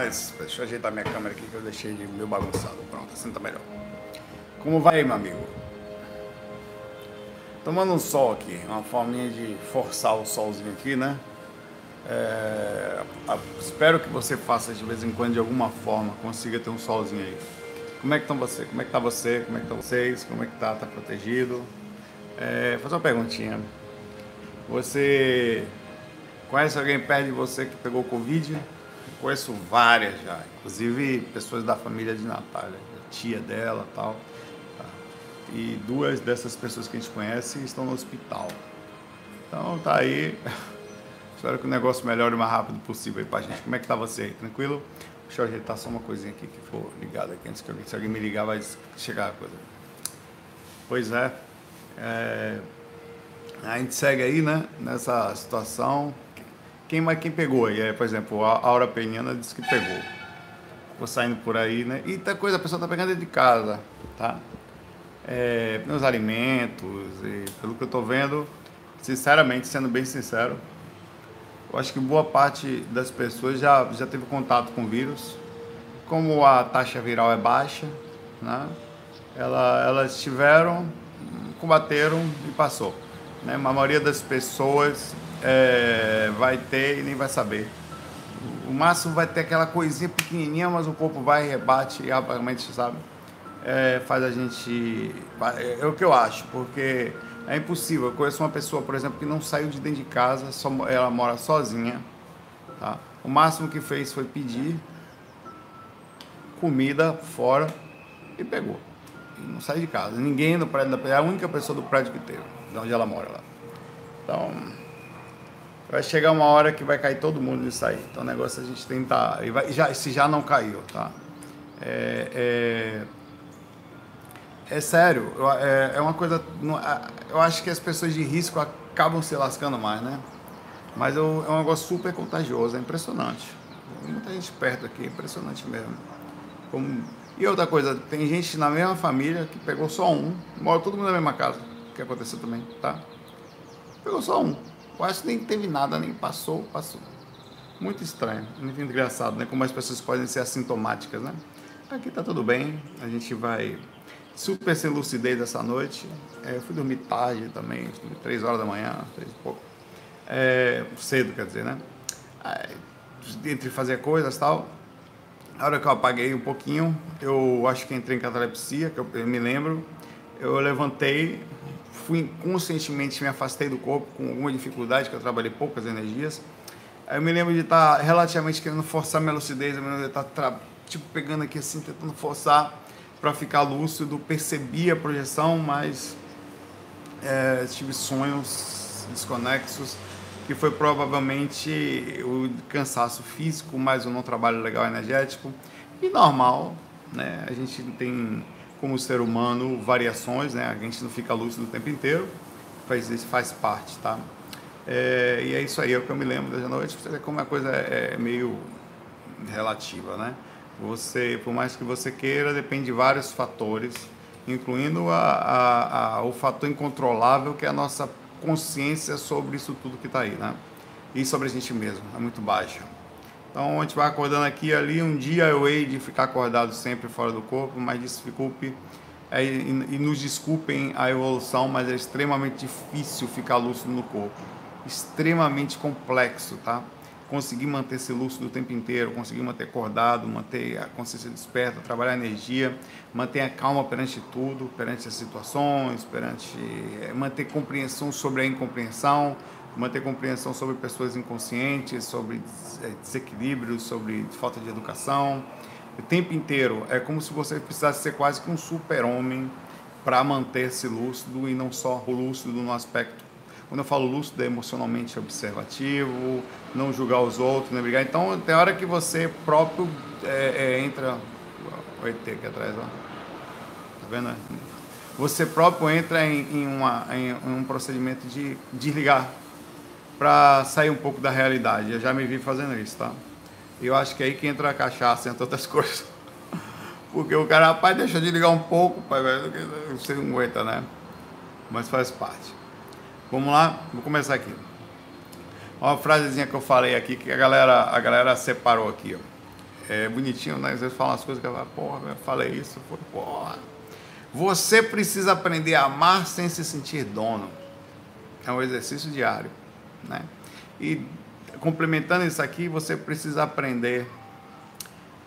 Mas, deixa eu ajeitar minha câmera aqui que eu deixei de meio bagunçado. Pronto, assim tá melhor. Como vai, meu amigo? Tomando um sol aqui, uma forminha de forçar o solzinho aqui, né? É, espero que você faça de vez em quando de alguma forma, consiga ter um solzinho aí. Como é que estão você? Como é que tá você? Como é que estão vocês? Como é que tá? Tá protegido? É, fazer uma perguntinha. Você conhece alguém perto de você que pegou Covid? Conheço várias já, inclusive pessoas da família de Natália, tia dela tal. Tá? E duas dessas pessoas que a gente conhece estão no hospital. Então tá aí. Espero que o negócio melhore o mais rápido possível aí pra gente. Como é que tá você aí? Tranquilo? Deixa eu ajeitar só uma coisinha aqui que for ligado aqui antes que alguém, se alguém me ligar vai chegar a coisa. Pois é, é, a gente segue aí, né, nessa situação. Quem, quem pegou aí? É, por exemplo, a Aura Penhana disse que pegou. Ficou saindo por aí, né? E tá coisa, a pessoa tá pegando dentro de casa, tá? É, alimentos, e pelo que eu tô vendo, sinceramente, sendo bem sincero, eu acho que boa parte das pessoas já, já teve contato com o vírus. Como a taxa viral é baixa, né? Ela, elas tiveram, combateram e passou. Né? A maioria das pessoas é, vai ter e nem vai saber. O máximo vai ter aquela coisinha pequenininha, mas o corpo vai, rebate e rapidamente, sabe? É, faz a gente. É, o que eu acho, porque é impossível. Eu conheço uma pessoa, por exemplo, que não saiu de dentro de casa, só, ela mora sozinha. Tá? O máximo que fez foi pedir comida fora e pegou. E não saiu de casa. Ninguém no prédio da é a única pessoa do prédio que teve, de onde ela mora lá. Então, vai chegar uma hora que vai cair todo mundo nisso aí. Então o negócio é a gente tentar. E vai, já, se já não caiu, tá? É, é, é sério, é, é uma coisa. Eu acho que as pessoas de risco acabam se lascando mais, né? Mas é um negócio super contagioso, é impressionante. Muita gente perto aqui, é impressionante mesmo. Como... E outra coisa, tem gente na mesma família que pegou só um, mora todo mundo na mesma casa, que aconteceu também, tá? Pegou só um. Quase nem teve nada, nem passou, passou. Muito estranho, muito engraçado, né? Como as pessoas podem ser assintomáticas, né? Aqui tá tudo bem, a gente vai super sem lucidez essa noite. É, fui dormir tarde também, três horas da manhã, três e pouco. É, cedo, quer dizer, né? entre fazer coisas tal. A hora que eu apaguei um pouquinho, eu acho que entrei em catalepsia, que eu, eu me lembro. Eu levantei, fui conscientemente me afastei do corpo com alguma dificuldade, que eu trabalhei poucas energias. Aí eu me lembro de estar relativamente querendo forçar minha lucidez, eu me lembro de estar tipo pegando aqui assim, tentando forçar para ficar lúcido, percebi a projeção, mas é, tive sonhos desconexos, que foi provavelmente o cansaço físico, mais um não trabalho legal energético, e normal, né? A gente tem como ser humano variações, né? A gente não fica lúcido o tempo inteiro, faz isso faz parte, tá? É, e é isso aí, é o que eu me lembro da noite. Como a coisa é, é meio relativa, né? Você, por mais que você queira, depende de vários fatores, incluindo a, a, a, o fator incontrolável que é a nossa consciência sobre isso tudo que está aí, né? E sobre a gente mesmo, é muito baixa. Então a gente vai acordando aqui e ali. Um dia eu hei de ficar acordado sempre fora do corpo, mas desculpe é, e, e, nos desculpem a evolução, mas é extremamente difícil ficar lúcido no corpo. Extremamente complexo, tá? Conseguir manter esse lúcido o tempo inteiro, conseguir manter acordado, manter a consciência desperta, trabalhar a energia, manter a calma perante tudo, perante as situações, perante é, manter compreensão sobre a incompreensão, manter compreensão sobre pessoas inconscientes, sobre é, desequilíbrios, sobre falta de educação. O tempo inteiro é como se você precisasse ser quase que um super-homem para manter-se lúcido e não só lúcido no aspecto. Quando eu falo lúcido, é emocionalmente observativo, não julgar os outros, não brigar. Então, tem hora que você próprio é, é, entra. O ET aqui atrás, ó. Tá vendo? Você próprio entra em, em, uma, em um procedimento de desligar para sair um pouco da realidade. Eu já me vi fazendo isso, tá? Eu acho que é aí que entra a cachaça, entre outras coisas. Porque o cara, rapaz, deixa de ligar um pouco, pai, você não aguenta, né? Mas faz parte. Vamos lá, vou começar aqui. Uma frasezinha que eu falei aqui que a galera, a galera separou aqui, ó. é bonitinho, né? Às vezes fala umas coisas que falo, porra, eu falei isso, foi, porra. Você precisa aprender a amar sem se sentir dono. É um exercício diário, né? E complementando isso aqui, você precisa aprender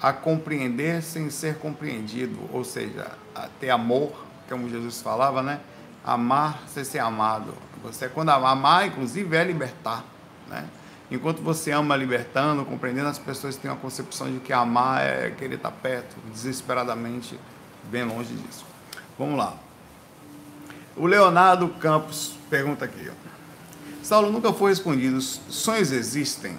a compreender sem ser compreendido, ou seja, a ter amor, como Jesus falava, né? Amar sem ser amado. Você quando amar, inclusive, é libertar, né? Enquanto você ama libertando, compreendendo, as pessoas têm uma concepção de que amar é querer estar perto, desesperadamente, bem longe disso. Vamos lá. O Leonardo Campos pergunta aqui. Saulo nunca foi respondido. Sonhos existem?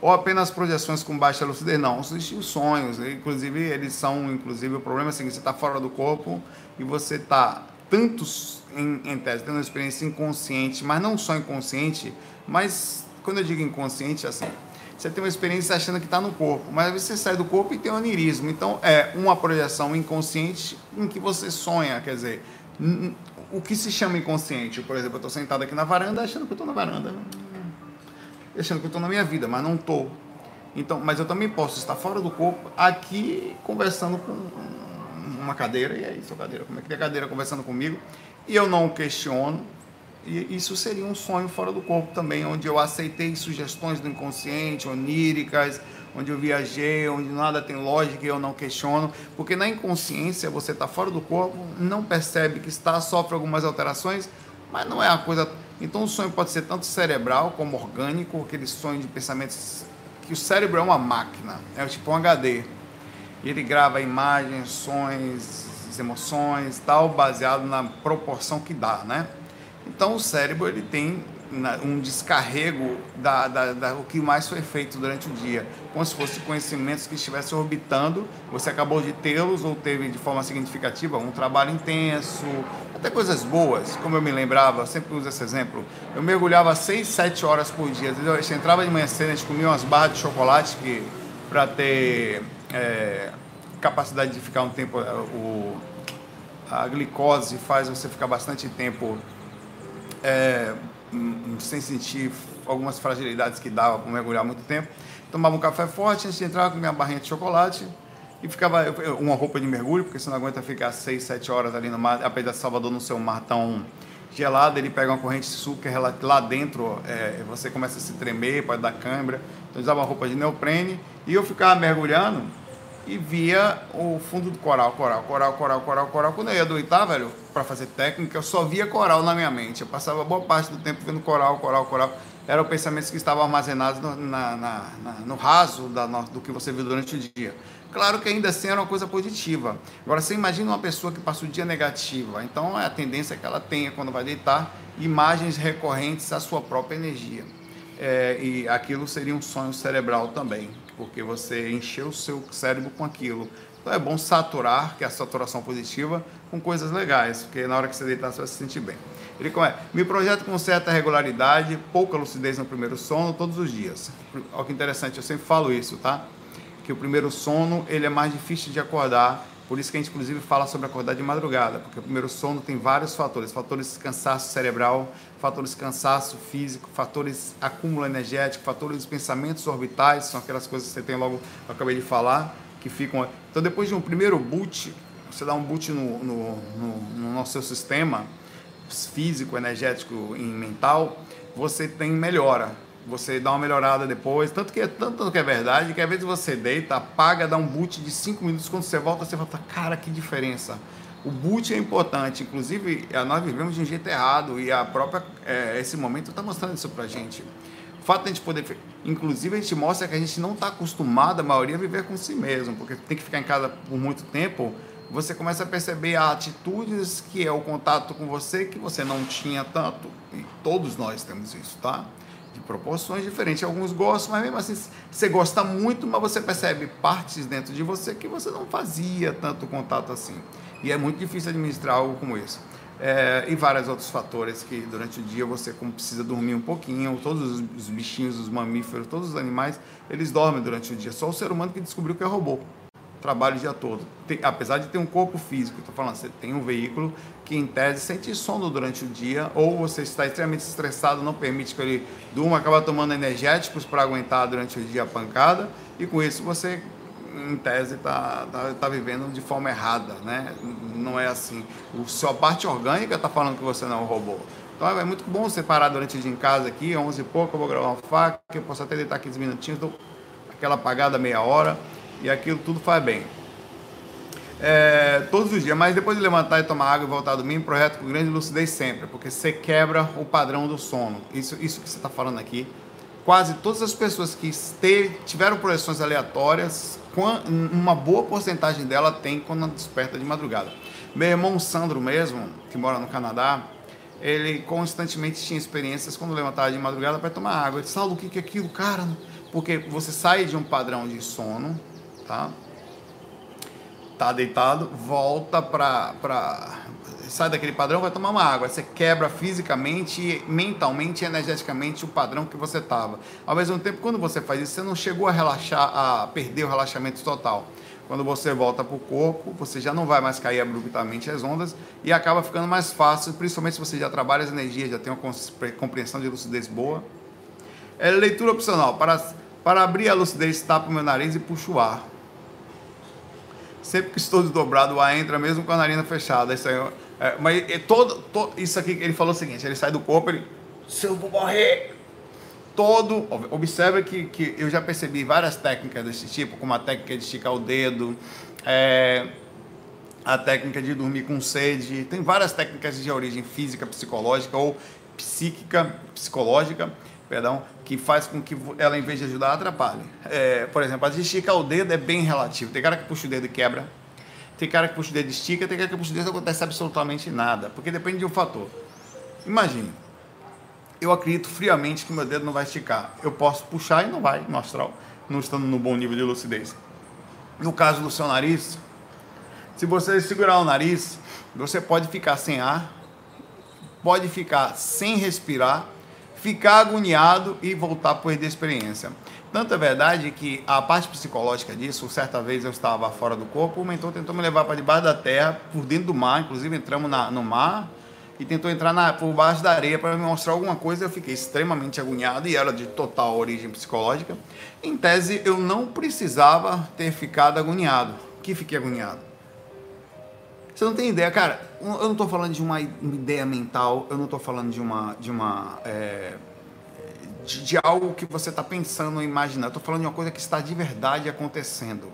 ou apenas projeções com baixa lucidez. Não, existem sonhos, inclusive eles são, inclusive o problema é assim, você está fora do corpo e você está tantos em, em tese tendo uma experiência inconsciente, mas não só inconsciente, mas quando eu digo inconsciente, assim, você tem uma experiência achando que está no corpo, mas você sai do corpo e tem onirismo. Então é uma projeção inconsciente em que você sonha, quer dizer, o que se chama inconsciente? Por exemplo, eu estou sentado aqui na varanda achando que eu estou na varanda achando que eu estou na minha vida, mas não estou. Então, mas eu também posso estar fora do corpo, aqui conversando com uma cadeira, e aí, sua cadeira, como é que é a cadeira conversando comigo? E eu não questiono, e isso seria um sonho fora do corpo também, onde eu aceitei sugestões do inconsciente, oníricas, onde eu viajei, onde nada tem lógica e eu não questiono, porque na inconsciência você está fora do corpo, não percebe que está, sofre algumas alterações, mas não é a coisa então o sonho pode ser tanto cerebral como orgânico, aquele sonho de pensamentos que o cérebro é uma máquina, é tipo um HD. E ele grava imagens, sonhos, emoções, tal, baseado na proporção que dá, né? Então o cérebro ele tem um descarrego da, da, da, o que mais foi feito durante o dia, como se fossem conhecimentos que estivessem orbitando, você acabou de tê-los ou teve de forma significativa um trabalho intenso, até coisas boas, como eu me lembrava, sempre uso esse exemplo, eu mergulhava 6, 7 horas por dia? A gente entrava de manhã cedo, a gente comia umas barras de chocolate que para ter é, capacidade de ficar um tempo, é, o, a glicose faz você ficar bastante tempo é, sem sentir algumas fragilidades que dava para mergulhar muito tempo. Tomava um café forte antes de entrar, com minha barrinha de chocolate e ficava uma roupa de mergulho, porque você não aguenta ficar 6, 7 horas ali no mar, apesar de Salvador não ser um mar tão gelado, ele pega uma corrente super lá dentro, é, você começa a se tremer, pode dar câimbra. Então usava uma roupa de neoprene e eu ficava mergulhando e via o fundo do coral, coral, coral, coral, coral, coral. Quando eu ia doitar, velho, para fazer técnica, eu só via coral na minha mente. Eu passava boa parte do tempo vendo coral, coral, coral. Eram pensamentos que estavam armazenados no, na, na, na, no raso da, do que você viu durante o dia. Claro que ainda assim era uma coisa positiva. Agora, você imagina uma pessoa que passa o dia negativa. Então, é a tendência que ela tenha, quando vai deitar, imagens recorrentes à sua própria energia. É, e aquilo seria um sonho cerebral também porque você encheu o seu cérebro com aquilo. Então é bom saturar, que é a saturação positiva, com coisas legais, porque na hora que você deitar você vai se sentir bem. Ele como é, me projeto com certa regularidade, pouca lucidez no primeiro sono, todos os dias. Olha que interessante, eu sempre falo isso, tá? Que o primeiro sono, ele é mais difícil de acordar, por isso que a gente inclusive fala sobre acordar de madrugada, porque o primeiro sono tem vários fatores, fatores de cansaço cerebral, fatores de cansaço físico, fatores acúmulo energético, fatores de pensamentos orbitais, são aquelas coisas que você tem logo, eu acabei de falar, que ficam. Então, depois de um primeiro boot, você dá um boot no, no, no, no seu sistema físico, energético e mental, você tem melhora. Você dá uma melhorada depois, tanto que, é, tanto que é verdade que às vezes você deita, apaga, dá um boot de 5 minutos, quando você volta, você volta, cara, que diferença o boot é importante, inclusive nós vivemos de um jeito errado e a própria é, esse momento está mostrando isso para gente. O fato de a gente poder, inclusive a gente mostra que a gente não está acostumado, a maioria, a viver com si mesmo, porque tem que ficar em casa por muito tempo. Você começa a perceber atitudes que é o contato com você que você não tinha tanto. E todos nós temos isso, tá? De proporções diferentes. Alguns gostam, mas mesmo assim você gosta muito, mas você percebe partes dentro de você que você não fazia tanto contato assim. E é muito difícil administrar algo como isso. É, e vários outros fatores que durante o dia você como precisa dormir um pouquinho, todos os bichinhos, os mamíferos, todos os animais, eles dormem durante o dia. Só o ser humano que descobriu que é robô. trabalha o dia todo. Tem, apesar de ter um corpo físico, estou falando, você tem um veículo que em tese sente sono durante o dia, ou você está extremamente estressado, não permite que ele durma, acaba tomando energéticos para aguentar durante o dia a pancada, e com isso você, em tese, está tá, tá vivendo de forma errada, né? Não é assim. O, sua parte orgânica está falando que você não é um robô. Então é muito bom você parar durante o dia em casa aqui, 11 e pouco, eu vou gravar uma faca, eu posso até deitar 15 minutinhos, dou aquela apagada meia hora, e aquilo tudo faz bem. É, todos os dias, mas depois de levantar e tomar água e voltar a dormir, projeto com grande lucidez sempre, porque você quebra o padrão do sono. Isso, isso que você está falando aqui. Quase todas as pessoas que tiveram projeções aleatórias, uma boa porcentagem dela tem quando desperta de madrugada. Meu irmão Sandro mesmo, que mora no Canadá, ele constantemente tinha experiências quando levantava de madrugada para tomar água. Ele disse, o que é aquilo, cara? Porque você sai de um padrão de sono, tá? Tá deitado, volta para pra... sai daquele padrão, vai tomar uma água. Você quebra fisicamente, mentalmente e energeticamente o padrão que você estava. Ao mesmo tempo, quando você faz isso, você não chegou a relaxar, a perder o relaxamento total. Quando você volta para o corpo, você já não vai mais cair abruptamente as ondas e acaba ficando mais fácil, principalmente se você já trabalha as energias, já tem uma compreensão de lucidez boa. É leitura opcional. Para, para abrir a lucidez, tapa o meu nariz e puxo o ar. Sempre que estou desdobrado, o ar entra mesmo com a narina fechada. Isso aí, é, mas é todo, todo, isso aqui, ele falou o seguinte, ele sai do corpo, ele... Se eu vou morrer, todo. Observa que, que eu já percebi várias técnicas desse tipo, como a técnica de esticar o dedo, é, a técnica de dormir com sede. Tem várias técnicas de origem física, psicológica ou psíquica, psicológica, perdão, que faz com que ela, em vez de ajudar, atrapalhe. É, por exemplo, a esticar o dedo é bem relativo. Tem cara que puxa o dedo e quebra. Tem cara que puxa o dedo e estica, tem cara que puxa o dedo e não acontece absolutamente nada, porque depende de um fator. Imagine, eu acredito friamente que meu dedo não vai esticar. Eu posso puxar e não vai no astral, não estando no bom nível de lucidez. No caso do seu nariz, se você segurar o nariz, você pode ficar sem ar, pode ficar sem respirar, ficar agoniado e voltar a perder experiência. Tanto é verdade que a parte psicológica disso, certa vez eu estava fora do corpo, o mentor tentou me levar para debaixo da terra, por dentro do mar, inclusive entramos na, no mar, e tentou entrar na, por baixo da areia para me mostrar alguma coisa. Eu fiquei extremamente agoniado e era de total origem psicológica. Em tese, eu não precisava ter ficado agoniado. Que fiquei agoniado? Você não tem ideia, cara. Eu não estou falando de uma ideia mental. Eu não estou falando de uma, de uma é, de, de, algo que você está pensando, imaginando. Estou falando de uma coisa que está de verdade acontecendo.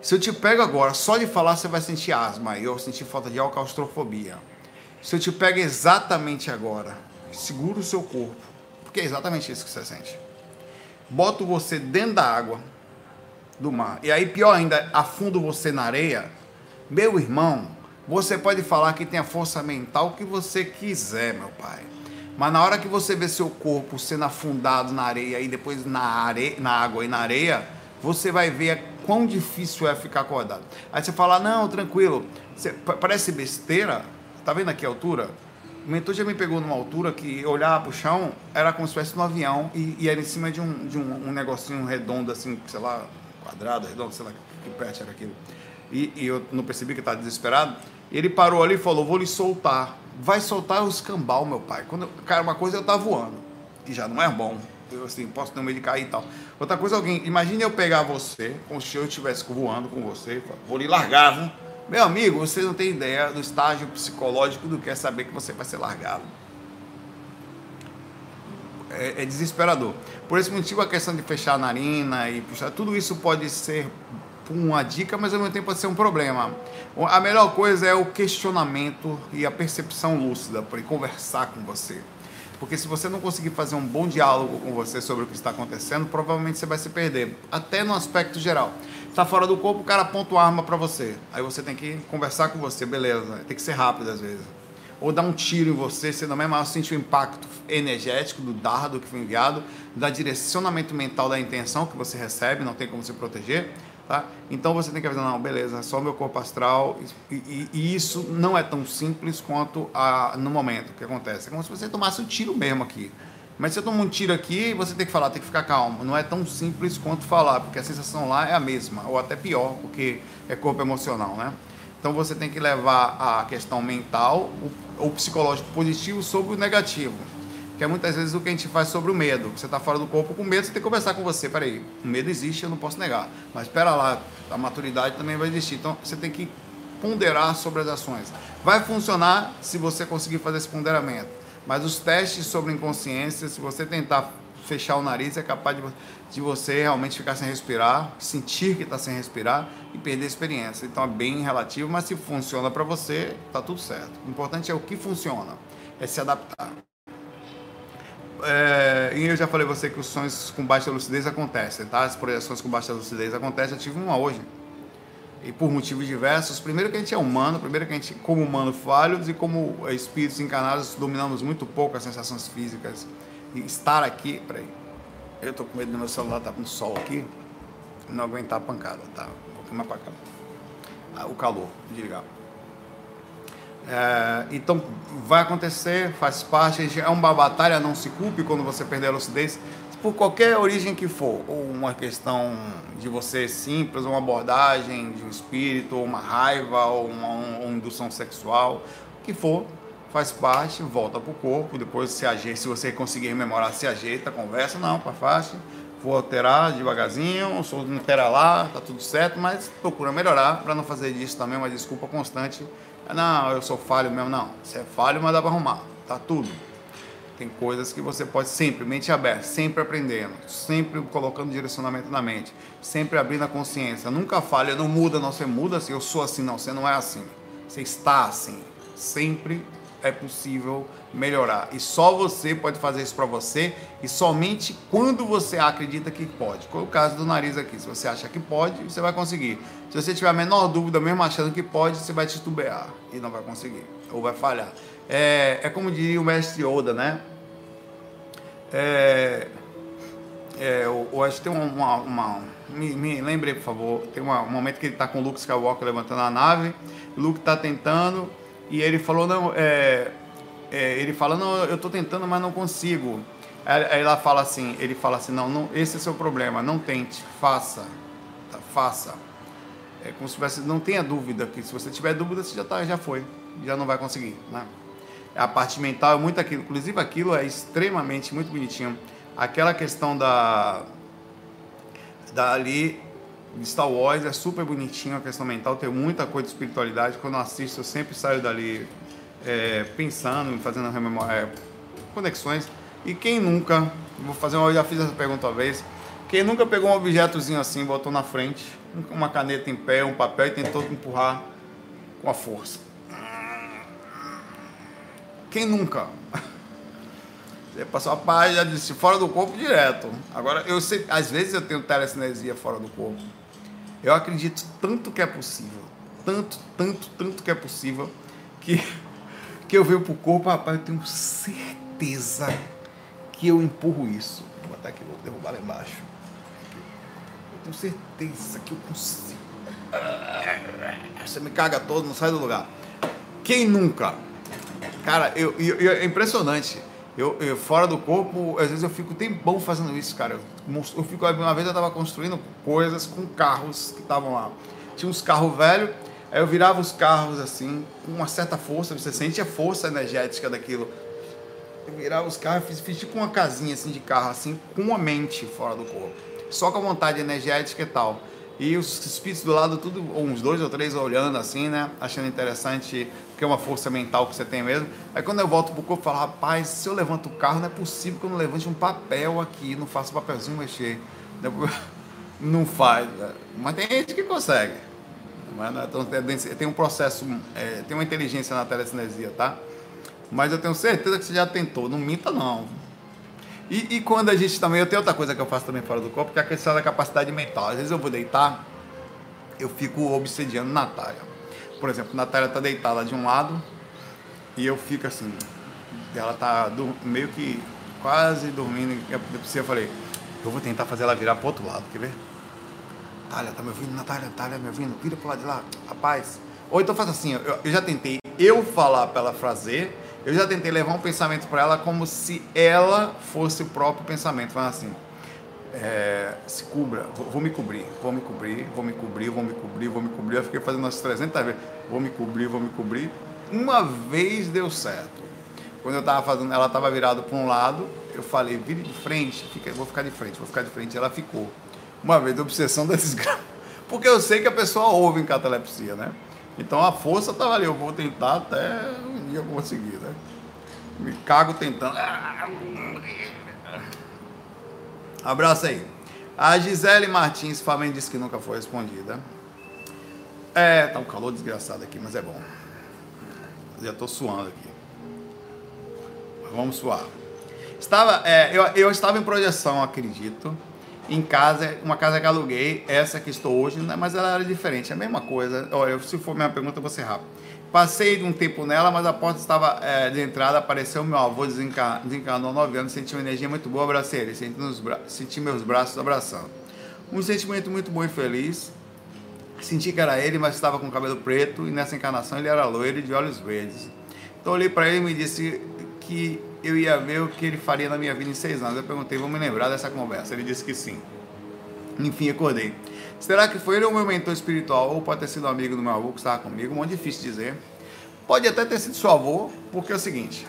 Se eu te pego agora, só de falar você vai sentir asma. Eu sentir falta de ar, claustrofobia se eu te pego exatamente agora, seguro o seu corpo, porque é exatamente isso que você sente. Boto você dentro da água do mar, e aí pior ainda, afundo você na areia, meu irmão, você pode falar que tem a força mental que você quiser, meu pai. Mas na hora que você vê seu corpo sendo afundado na areia e depois na, areia, na água e na areia, você vai ver quão difícil é ficar acordado. Aí você fala, não, tranquilo, você, parece besteira, Tá vendo aqui a altura? O mentor já me pegou numa altura que eu olhava pro chão, era como se estivesse no avião e, e, era em cima de, um, de um, um, negocinho redondo, assim, sei lá, quadrado, redondo, sei lá que perto era aquilo. E, e eu não percebi que estava desesperado. Ele parou ali e falou: Vou lhe soltar. Vai soltar o escambau, meu pai. Quando, cara, uma coisa eu tava voando, que já não é bom. Eu assim, posso ter medo de cair e tal. Outra coisa, alguém, imagine eu pegar você, como se eu estivesse voando com você, vou lhe largar, viu? Meu amigo, você não tem ideia do estágio psicológico do que é saber que você vai ser largado. É, é desesperador. Por esse motivo, a questão de fechar a narina e puxar, tudo isso pode ser uma dica, mas ao mesmo tempo pode ser um problema. A melhor coisa é o questionamento e a percepção lúcida para conversar com você. Porque se você não conseguir fazer um bom diálogo com você sobre o que está acontecendo, provavelmente você vai se perder, até no aspecto geral está fora do corpo, o cara aponta arma para você. Aí você tem que conversar com você, beleza. Tem que ser rápido às vezes. Ou dar um tiro em você, você é mais sente o impacto energético do dardo que foi enviado, da direcionamento mental da intenção que você recebe, não tem como se proteger. Tá? Então você tem que avisar, não, beleza, só meu corpo astral. E, e, e, isso não é tão simples quanto a, no momento que acontece. É como se você tomasse um tiro mesmo aqui. Mas se eu tomo um tiro aqui, você tem que falar, tem que ficar calmo. Não é tão simples quanto falar, porque a sensação lá é a mesma, ou até pior, porque é corpo emocional, né? Então você tem que levar a questão mental ou psicológico positivo sobre o negativo. Que é muitas vezes o que a gente faz sobre o medo. Você está fora do corpo com medo, você tem que conversar com você. Peraí, o medo existe, eu não posso negar. Mas espera lá, a maturidade também vai existir. Então você tem que ponderar sobre as ações. Vai funcionar se você conseguir fazer esse ponderamento. Mas os testes sobre inconsciência, se você tentar fechar o nariz, é capaz de, de você realmente ficar sem respirar, sentir que está sem respirar e perder a experiência. Então é bem relativo, mas se funciona para você, está tudo certo. O importante é o que funciona, é se adaptar. É, e eu já falei você que os sonhos com baixa lucidez acontecem, tá? As projeções com baixa lucidez acontecem. Eu tive uma hoje e por motivos diversos. Primeiro que a gente é humano, primeiro que a gente, como humano, falhos e como espíritos encarnados, dominamos muito pouco as sensações físicas. E estar aqui, peraí, eu tô com medo do meu celular tá com sol aqui, não aguentar a pancada, tá? Pouquinho mais pra cá. Ah, o calor, desligar. É, então vai acontecer, faz parte, é uma batalha, não se culpe quando você perder a lucidez por qualquer origem que for, ou uma questão de você simples, uma abordagem de um espírito, ou uma raiva, ou uma, uma indução sexual, o que for, faz parte, volta para o corpo, depois se ajeita, se você conseguir rememorar, se ajeita, conversa, não, para fácil, vou alterar devagarzinho, sou não altera lá, tá tudo certo, mas procura melhorar para não fazer disso também uma desculpa constante. Não, eu sou falho mesmo, não. Você é falho, mas dá para arrumar, tá tudo. Tem coisas que você pode sempre, mente aberta, sempre aprendendo, sempre colocando direcionamento na mente, sempre abrindo a consciência. Nunca falha, não muda, não, você muda assim, eu sou assim, não, você não é assim. Você está assim. Sempre é possível melhorar. E só você pode fazer isso para você e somente quando você acredita que pode. Foi o caso do nariz aqui. Se você acha que pode, você vai conseguir. Se você tiver a menor dúvida, mesmo achando que pode, você vai titubear e não vai conseguir. Ou vai falhar. É, é como diria o mestre Oda, né? É, é, eu, acho que tem uma. uma me, me lembrei, por favor. Tem uma, um momento que ele está com o Luke Skywalker levantando a nave. Luke está tentando. E ele falou: Não, é, é, ele fala: Não, eu estou tentando, mas não consigo. Aí, ela fala assim: Ele fala assim: Não, não esse é seu problema. Não tente, faça. Tá, faça. É como se tivesse. Não tenha dúvida. que Se você tiver dúvida, você já, tá, já foi. Já não vai conseguir. Né? a parte mental é muito aquilo. Inclusive aquilo é extremamente muito bonitinho. Aquela questão da, da ali de Star Wars é super bonitinho a questão mental, tem muita coisa de espiritualidade. Quando eu assisto, eu sempre saio dali é, pensando, fazendo é, conexões. E quem nunca, vou fazer uma, eu já fiz essa pergunta uma vez, quem nunca pegou um objetozinho assim, botou na frente, uma caneta em pé, um papel e tentou empurrar com a força? Quem nunca? Você passou a página de fora do corpo direto. Agora, eu sei, às vezes eu tenho telecinesia fora do corpo. Eu acredito tanto que é possível, tanto, tanto, tanto que é possível, que, que eu venho pro corpo, rapaz, eu tenho certeza que eu empurro isso. Vou botar aqui, vou derrubar lá embaixo. Eu tenho certeza que eu consigo. Você me caga todo, não sai do lugar. Quem nunca? Cara, eu, eu, eu, é impressionante. Eu, eu, fora do corpo, às vezes eu fico tempão fazendo isso, cara. Eu, eu fico, uma vez eu estava construindo coisas com carros que estavam lá. Tinha uns carros velhos, aí eu virava os carros assim, com uma certa força, você sente a força energética daquilo. Eu virava os carros, fiz, fiz tipo uma casinha assim de carro, assim, com a mente fora do corpo. Só com a vontade energética e tal. E os espíritos do lado, tudo, uns dois ou três olhando assim, né? Achando interessante, porque é uma força mental que você tem mesmo. Aí quando eu volto pro corpo, eu falo, rapaz, se eu levanto o carro, não é possível que eu não levante um papel aqui, não faça o papelzinho mexer. Não faz. Mas tem gente que consegue. Mas é tem um processo, é, tem uma inteligência na telecinesia, tá? Mas eu tenho certeza que você já tentou. Não minta, não. E, e, quando a gente também, eu tenho outra coisa que eu faço também fora do corpo, que é a questão da capacidade mental. Às vezes eu vou deitar, eu fico obsediando Natália. Por exemplo, Natália tá deitada de um lado e eu fico assim, ela tá meio que quase dormindo. Eu falei, eu vou tentar fazer ela virar pro outro lado, quer ver? Natália, tá me ouvindo? Natália, Natália, me ouvindo? Vira pro lado de lá, rapaz. Ou então faz assim, eu, eu já tentei eu falar pra ela fazer Eu já tentei levar um pensamento para ela como se ela fosse o próprio pensamento, falando assim, é, se cubra, vou, vou, me cobrir, vou me cobrir, vou me cobrir, vou me cobrir, vou me cobrir. Eu fiquei fazendo umas 300 vezes, vou me cobrir, vou me cobrir. Uma vez deu certo. Quando eu estava fazendo, ela estava virada para um lado, eu falei, vire de frente, fica, vou ficar de frente, vou ficar de frente. Ela ficou. Uma vez, obsessão da desgraça. Porque eu sei que a pessoa ouve em catalepsia, né? Então a força estava ali, eu vou tentar até um dia conseguir, né? Me cago tentando. Abraço aí. A Gisele Martins Flamengo disse que nunca foi respondida. É, tá um calor desgraçado aqui, mas é bom. Já tô suando aqui. Vamos suar. Estava, é, eu, eu estava em projeção, acredito, em casa, uma casa que aluguei, essa que estou hoje, né, mas ela era diferente, é a mesma coisa. Olha, se for minha pergunta, eu vou ser rápido. Passei um tempo nela, mas a porta estava é, de entrada, apareceu meu avô desenca, desencarnou nove anos, senti uma energia muito boa, abracei ele, senti, nos senti meus braços abraçando. Um sentimento muito bom e feliz. Senti que era ele, mas estava com cabelo preto e nessa encarnação ele era loiro e de olhos verdes. Então olhei para ele e me disse que eu ia ver o que ele faria na minha vida em seis anos. Eu perguntei, vou me lembrar dessa conversa. Ele disse que sim. Enfim, acordei. Será que foi ele o meu mentor espiritual ou pode ter sido um amigo do meu avô que estava comigo? Muito difícil dizer. Pode até ter sido seu avô, porque é o seguinte: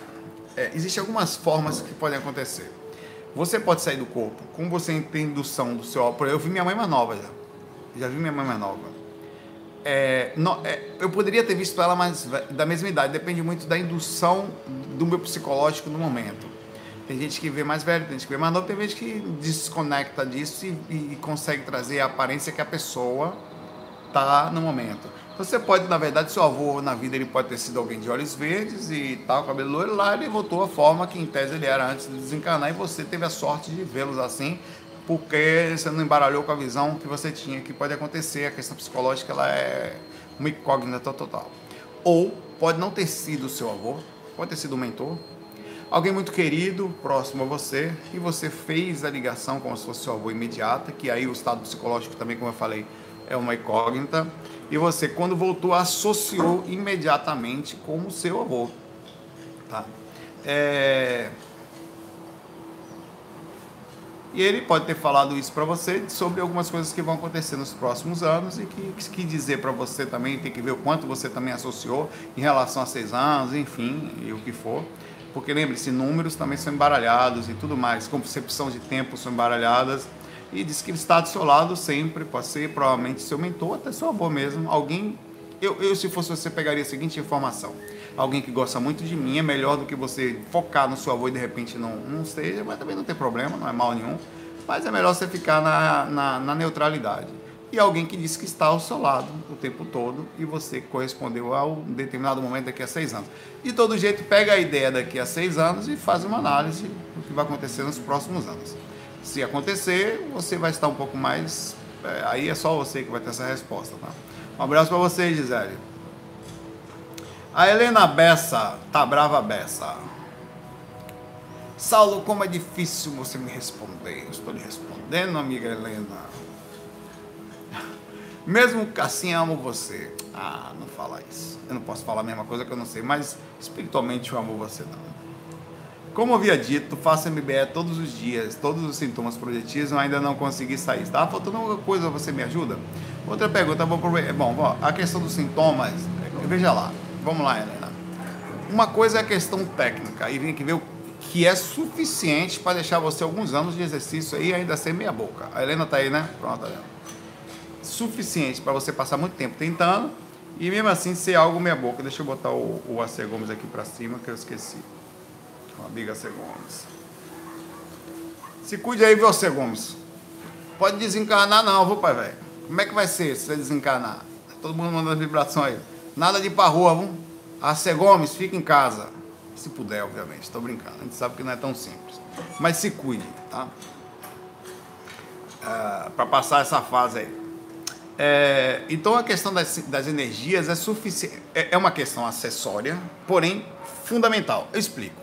é, existem algumas formas que podem acontecer. Você pode sair do corpo, como você tem indução do seu avô. Eu vi minha mãe mais nova já. Já vi minha mãe mais nova. É, é, eu poderia ter visto ela mais da mesma idade, depende muito da indução do meu psicológico no momento. Tem gente que vê mais velho, tem gente que vê mais novo, tem gente que desconecta disso e, e, e consegue trazer a aparência que a pessoa tá no momento. Você pode, na verdade, seu avô na vida ele pode ter sido alguém de olhos verdes e tal, cabelo loiro, lá ele voltou à forma que em tese ele era antes de desencarnar e você teve a sorte de vê-los assim porque você não embaralhou com a visão que você tinha, que pode acontecer, a questão psicológica ela é uma incógnita total. Ou pode não ter sido seu avô, pode ter sido um mentor, alguém muito querido, próximo a você, e você fez a ligação como se fosse seu avô imediata, que aí o estado psicológico também, como eu falei, é uma incógnita, e você, quando voltou, associou imediatamente como seu avô. Tá? É... E ele pode ter falado isso para você sobre algumas coisas que vão acontecer nos próximos anos e que, que dizer para você também, tem que ver o quanto você também associou em relação a seis anos, enfim, e o que for. Porque lembre-se, números também são embaralhados e tudo mais, concepção de tempo são embaralhadas. E diz que ele está do seu lado sempre, pode ser provavelmente seu mentor, até seu avô mesmo, alguém. Eu, eu, se fosse você, pegaria a seguinte informação alguém que gosta muito de mim, é melhor do que você focar no seu avô e de repente não, não seja, mas também não tem problema, não é mal nenhum. Mas é melhor você ficar na, na, na neutralidade. E alguém que disse que está ao seu lado o tempo todo e você correspondeu a um determinado momento daqui a seis anos. De todo jeito, pega a ideia daqui a seis anos e faz uma análise do que vai acontecer nos próximos anos. Se acontecer, você vai estar um pouco mais. É, aí é só você que vai ter essa resposta. Tá? Um abraço para você, Gisele. A Helena Bessa, tá brava Bessa. Saulo, como é difícil você me responder. Eu estou lhe respondendo, amiga Helena. Mesmo assim amo você. Ah, não fala isso. Eu não posso falar a mesma coisa que eu não sei, mas espiritualmente eu amo você não. Como havia dito, faço MBE todos os dias, todos os sintomas projetizam, ainda não consegui sair. Está faltando alguma coisa, você me ajuda? Outra pergunta, vou Bom, a questão dos sintomas, veja lá. Vamos lá, Helena. Uma coisa é a questão técnica, e tem que ver o que é suficiente para deixar você alguns anos de exercício aí ainda ser meia boca. A Helena tá aí, né? Pronto, Helena. Suficiente para você passar muito tempo tentando e mesmo assim ser algo meia boca. Deixa eu botar o, o AC Gomes aqui para cima que eu esqueci. O amiga AC Gomes. Se cuide aí, viu, AC Gomes. Pode desencarnar não, viu, pai velho? Como é que vai ser se você desencarnar? Todo mundo mandando vibração aí. Nada de ir pra rua, vamos? A C. Gomes, fica em casa. Se puder, obviamente, estou brincando. A gente sabe que não é tão simples. Mas se cuide, tá? É, para passar essa fase aí. É, então a questão das, das energias é. É, é uma questão acessória, porém fundamental. Eu explico.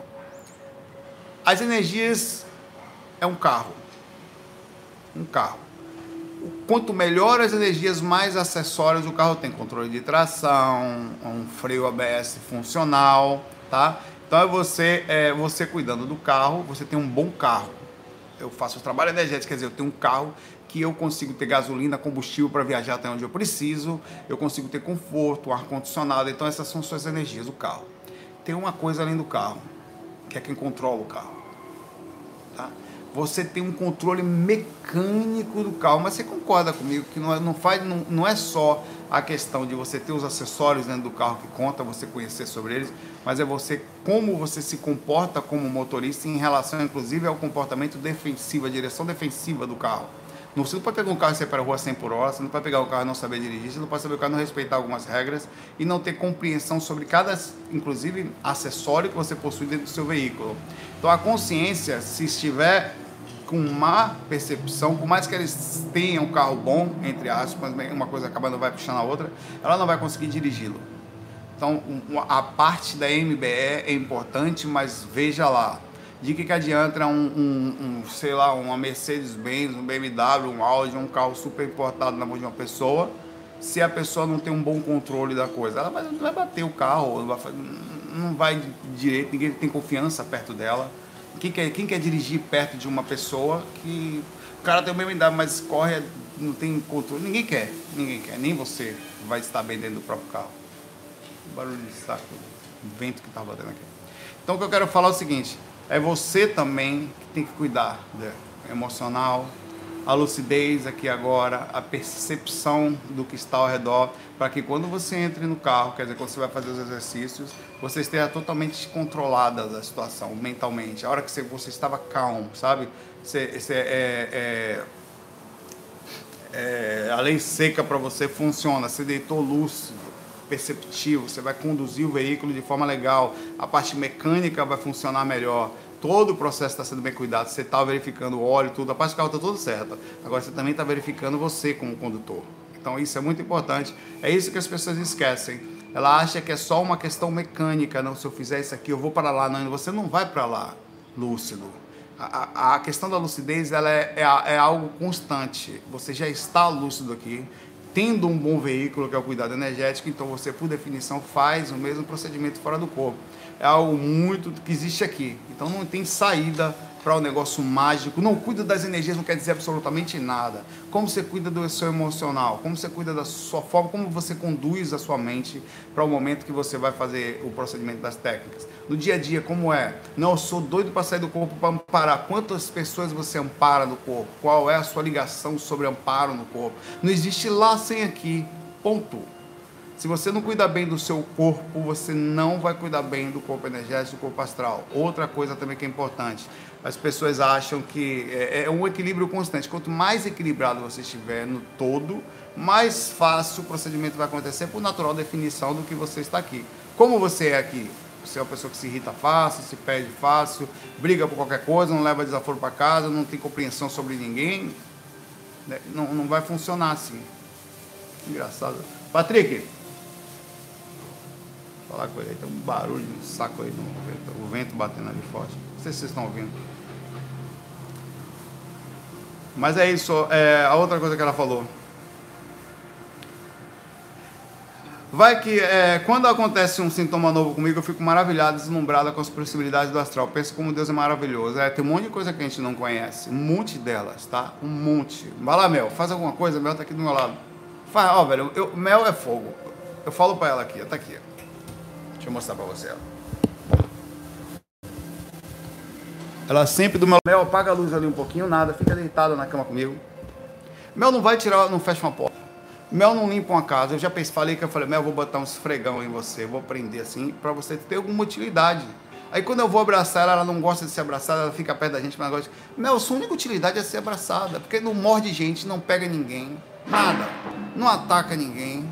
As energias é um carro. Um carro quanto melhor as energias, mais acessórios o carro tem. Controle de tração, um freio ABS funcional, tá? Então é você, é você cuidando do carro, você tem um bom carro. Eu faço trabalho energético, quer dizer, eu tenho um carro que eu consigo ter gasolina, combustível para viajar até onde eu preciso, eu consigo ter conforto, ar-condicionado. Então essas são suas energias do carro. Tem uma coisa além do carro, que é quem controla o carro. Tá? Você tem um controle mecânico do carro, mas você concorda comigo que não é, não faz, não, não é só a questão de você ter os acessórios dentro do carro que conta, você conhecer sobre eles, mas é você como você se comporta como motorista em relação, inclusive, ao comportamento defensivo, a direção defensiva do carro. Você não pode pegar um carro e sair para a rua 100 por hora, você não pode pegar o carro e não saber dirigir, você não pode saber o carro não respeitar algumas regras e não ter compreensão sobre cada, inclusive, acessório que você possui dentro do seu veículo. Então a consciência, se estiver com má percepção, por mais que eles tenham um carro bom, entre aspas, uma coisa acabando vai puxando a outra, ela não vai conseguir dirigi-lo. Então a parte da MBE é importante, mas veja lá, de que, que adianta um, um, um, sei lá, uma Mercedes-Benz, um BMW, um Audi, um carro super importado na mão de uma pessoa, se a pessoa não tem um bom controle da coisa? Ela vai, vai bater o carro, não vai, não vai direito, ninguém tem confiança perto dela. Quem quer, quem quer dirigir perto de uma pessoa que o cara tem um BMW, mas corre, não tem controle? Ninguém quer, ninguém quer, nem você vai estar bem dentro do próprio carro. Barulho de saco, vento que está batendo aqui. Então o que eu quero falar é o seguinte, é você também que tem que cuidar do emocional, a lucidez aqui agora, a percepção do que está ao redor, para que quando você entre no carro, quer dizer, quando você vai fazer os exercícios, você esteja totalmente controlada da situação, mentalmente. A hora que você, você estava calmo, sabe? Você, você é, é, é, a lei seca para você funciona, você deitou lúcido, perceptivo, você vai conduzir o veículo de forma legal, a parte mecânica vai funcionar melhor, todo o processo está sendo bem cuidado, você está verificando o óleo, tudo, a parte do carro está tudo certa. Agora você também está verificando você como condutor. Então isso é muito importante. É isso que as pessoas esquecem. Ela acha que é só uma questão mecânica, não, se eu fizer isso aqui eu vou para lá, não, você não vai para lá, lúcido. A, a, a, questão da lucidez ela é, é, é algo constante. Você já está lúcido aqui, tendo um bom veículo, que é o cuidado energético, então você, por definição, faz o mesmo procedimento fora do corpo. É algo muito que existe aqui. Então não tem saída para o um negócio mágico. Não cuida das energias, não quer dizer absolutamente nada. Como você cuida do seu emocional, como você cuida da sua forma, como você conduz a sua mente para o momento que você vai fazer o procedimento das técnicas. No dia a dia, como é? Não, eu sou doido para sair do corpo para amparar. Quantas pessoas você ampara no corpo? Qual é a sua ligação sobre amparo no corpo? Não existe lá sem aqui. Ponto. Se você não cuidar bem do seu corpo, você não vai cuidar bem do corpo energético, do corpo astral. Outra coisa também que é importante, as pessoas acham que é, é um equilíbrio constante. Quanto mais equilibrado você estiver no todo, mais fácil o procedimento vai acontecer por natural definição do que você está aqui. Como você é aqui? Você é uma pessoa que se irrita fácil, se perde fácil, briga por qualquer coisa, não leva desaforo para casa, não tem compreensão sobre ninguém. Né? Não, não vai funcionar assim. Engraçado. Patrick, falar com ele aí. Tem um barulho no saco aí, no vento, o vento batendo ali forte. Não sei se vocês estão ouvindo. Mas é isso. É, a outra coisa que ela falou. Vai que é, quando acontece um sintoma novo comigo, eu fico maravilhado, deslumbrada com as possibilidades do astral. Penso como Deus é maravilhoso. É, tem um monte de coisa que a gente não conhece. Um monte delas, tá? Um monte. Vai lá, Mel, faz alguma coisa, Mel tá aqui do meu lado. Faz, ó, velho, eu, Mel é fogo. Eu falo pra ela aqui, tá aqui. Deixa eu mostrar pra você ela. Ela sempre do meu Mel, apaga a luz ali um pouquinho, nada, fica deitada na cama comigo. Mel não vai tirar, não fecha uma porta. Mel não limpa uma casa. Eu já pensei, falei que eu falei, Mel, eu vou botar um esfregão em você, vou prender assim, para você ter alguma utilidade. Aí quando eu vou abraçar ela, ela não gosta de ser abraçada, ela fica perto da gente, mas gosta. Mel, sua única utilidade é ser abraçada, porque não morde gente, não pega ninguém, nada, não ataca ninguém,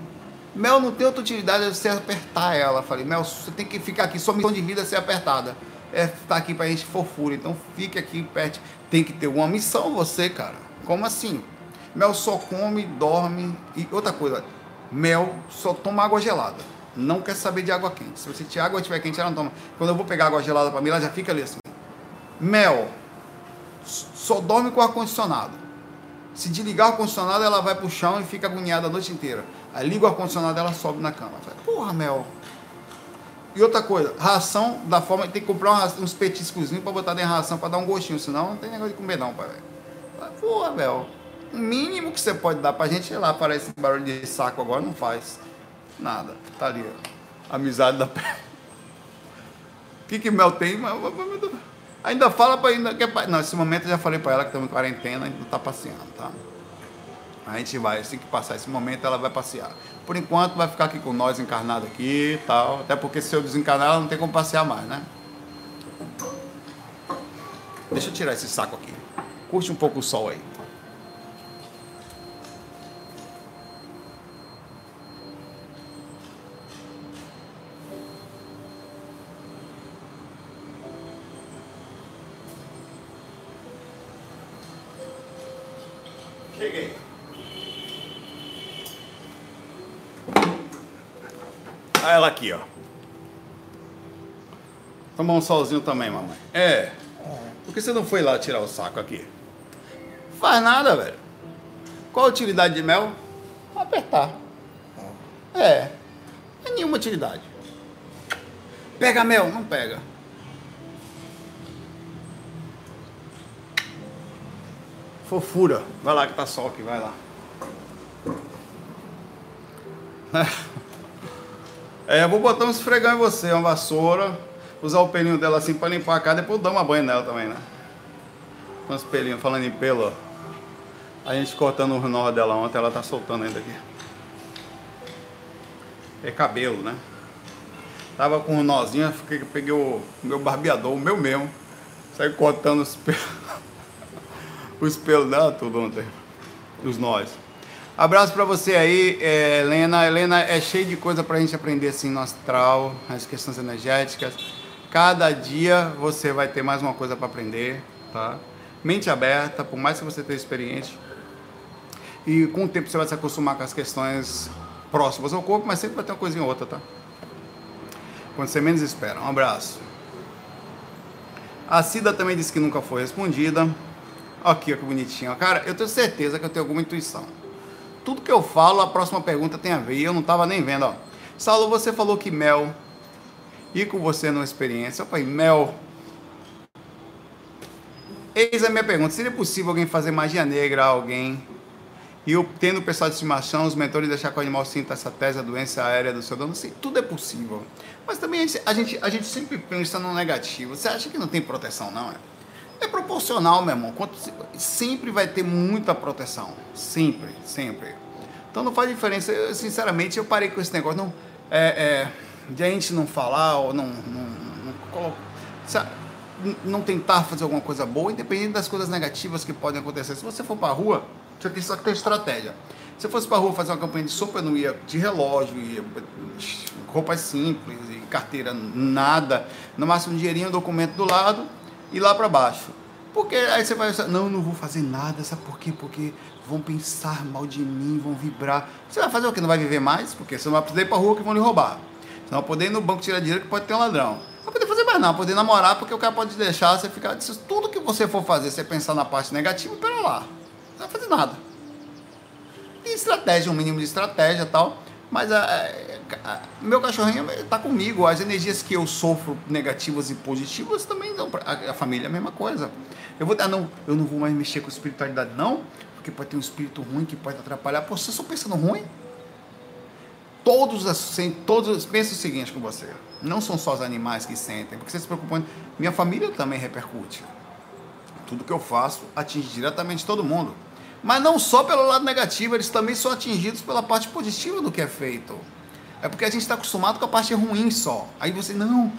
Mel não tem outra utilidade de você apertar ela. Falei, Mel, você tem que ficar aqui, sua missão de vida é ser apertada. É estar tá aqui pra gente fofura. Então fique aqui perto. Tem que ter uma missão você, cara. Como assim? Mel só come, dorme. E outra coisa, Mel só toma água gelada. Não quer saber de água quente. Se você tiver água estiver quente, ela não toma. Quando eu vou pegar água gelada para mim, ela já fica ali assim. Mel só dorme com ar-condicionado. Se desligar o ar-condicionado, ela vai pro chão e fica agoniada a noite inteira. Aí liga o ar-condicionado ela sobe na cama. Fala, Porra, Mel. E outra coisa, ração da forma tem que comprar uns petiscozinhos para botar dentro da ração para dar um gostinho, senão não tem negócio de comer não, pai. Porra, velho. O mínimo que você pode dar pra gente, sei lá, parece barulho de saco agora, não faz nada. Tá ali, ó. Amizade da pé. O que que Mel tem? Ainda fala pra ainda é Não, nesse momento eu já falei pra ela que estamos em quarentena, não tá passeando, tá? A gente vai, assim que passar esse momento, ela vai passear. Por enquanto, vai ficar aqui com nós, encarnado aqui e tal. Até porque se eu desencarnar, ela não tem como passear mais, né? Deixa eu tirar esse saco aqui. Curte um pouco o sol aí. Tomar um solzinho também, mamãe. É. Por que você não foi lá tirar o saco aqui? Faz nada, velho. Qual a utilidade de mel? Apertar. É. É nenhuma utilidade. Pega mel, não pega. Fofura. Vai lá que tá sol aqui, vai lá. É, eu vou botar um esfregão em você, uma vassoura, usar o pelinho dela assim para limpar a casa, depois dar uma banho nela também, né? Com os pelinhos, falando em pelo, ó. A gente cortando o nó dela ontem, ela tá soltando ainda aqui. É cabelo, né? Tava com um nozinho, fiquei, peguei o meu barbeador, o meu mesmo. Saí cortando os pelos. os pelos dela tudo ontem. Os nós. Abraço para você aí, é, Helena. Helena é cheio de coisa para a gente aprender assim no astral, as questões energéticas. Cada dia você vai ter mais uma coisa para aprender, tá? Mente aberta, por mais que você tenha experiente. E com o tempo você vai se acostumar com as questões próximas ao corpo, mas sempre vai ter uma coisinha ou outra, tá? Quando você menos espera. Um abraço. A Cida também disse que nunca foi respondida. Aqui, ó, que bonitinho. Cara, eu tenho certeza que eu tenho alguma intuição tudo que eu falo, a próxima pergunta tem a ver. E eu não estava nem vendo, ó. Saulo, você falou que mel e com você numa experiência. Falei, mel. Eis a minha pergunta: seria possível alguém fazer magia negra a alguém e eu, tendo o pessoal de estimação, os mentores deixar que o animal sinta essa tese, a doença aérea do seu dono? Sim, tudo é possível. Mas também a gente, a gente, sempre pensa no negativo. Você acha que não tem proteção, não? É? É proporcional, meu irmão. Sempre vai ter muita proteção. Sempre, sempre. Então não faz diferença. Eu, sinceramente, eu parei com esse negócio. Não, é, é, de a gente não falar ou não, não, não, não, tentar fazer alguma coisa boa, independente das coisas negativas que podem acontecer. Se você for para a rua, você tem só que ter estratégia. Se eu fosse para a rua fazer uma campanha de sopa, eu não ia de relógio, ia roupas simples, carteira, nada. No máximo um dinheirinho, um documento do lado e lá para baixo. Porque aí você vai, não, não vou fazer nada, sabe por quê? Porque vão pensar mal de mim, vão vibrar. Você vai fazer o quê? Não vai viver mais? Porque você não vai poder ir pra rua que vão lhe roubar. Não poder ir no banco tirar dinheiro que pode ter um ladrão. Não poder fazer mais nada, poder namorar porque o cara pode deixar você ficar. Tudo que você for fazer, você pensar na parte negativa, pera lá. Não vai fazer nada. Tem estratégia, um mínimo de estratégia e tal. Mas a, a, a, meu cachorrinho está comigo. As energias que eu sofro, negativas e positivas, também pra, a, família é a mesma coisa. Eu vou dar, não, eu não vou mais mexer com espiritualidade, não, porque pode ter um espírito ruim que pode atrapalhar. Pô, você só pensando ruim? Todos, assim, todos pensam o seguinte com você: não são só os animais que sentem, porque você se preocupa. Minha família também repercute. Tudo que eu faço atinge diretamente todo mundo. Mas não só pelo lado negativo, eles também são atingidos pela parte positiva do que é feito. É porque a gente está acostumado com a parte ruim só. Aí você, não,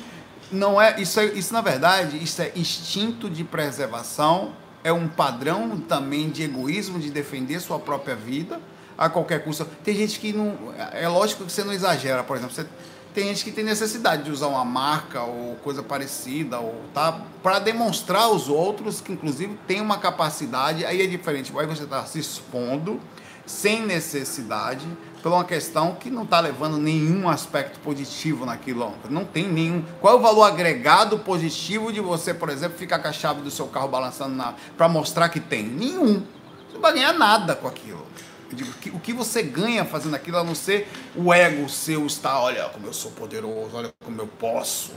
não é isso, é, isso na verdade, isso é instinto de preservação, é um padrão também de egoísmo, de defender sua própria vida a qualquer custo. Tem gente que não. É lógico que você não exagera, por exemplo, você tem gente que tem necessidade de usar uma marca ou coisa parecida, ou tá para demonstrar aos outros que inclusive tem uma capacidade, aí é diferente. Aí você está se expondo sem necessidade por uma questão que não está levando nenhum aspecto positivo naquilo. Não tem nenhum. Qual é o valor agregado positivo de você, por exemplo, ficar com a chave do seu carro balançando para mostrar que tem? Nenhum. Você não vai ganhar nada com aquilo. Digo, o que você ganha fazendo aquilo a não ser o ego seu está, olha como eu sou poderoso, olha como eu posso.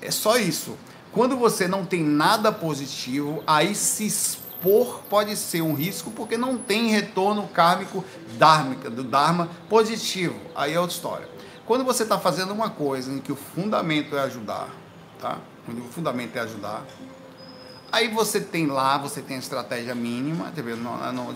É só isso. Quando você não tem nada positivo, aí se expor pode ser um risco porque não tem retorno kármico dharmica, do Dharma positivo. Aí é outra história. Quando você está fazendo uma coisa em que o fundamento é ajudar, tá? Onde o fundamento é ajudar, Aí você tem lá, você tem a estratégia mínima, não, não,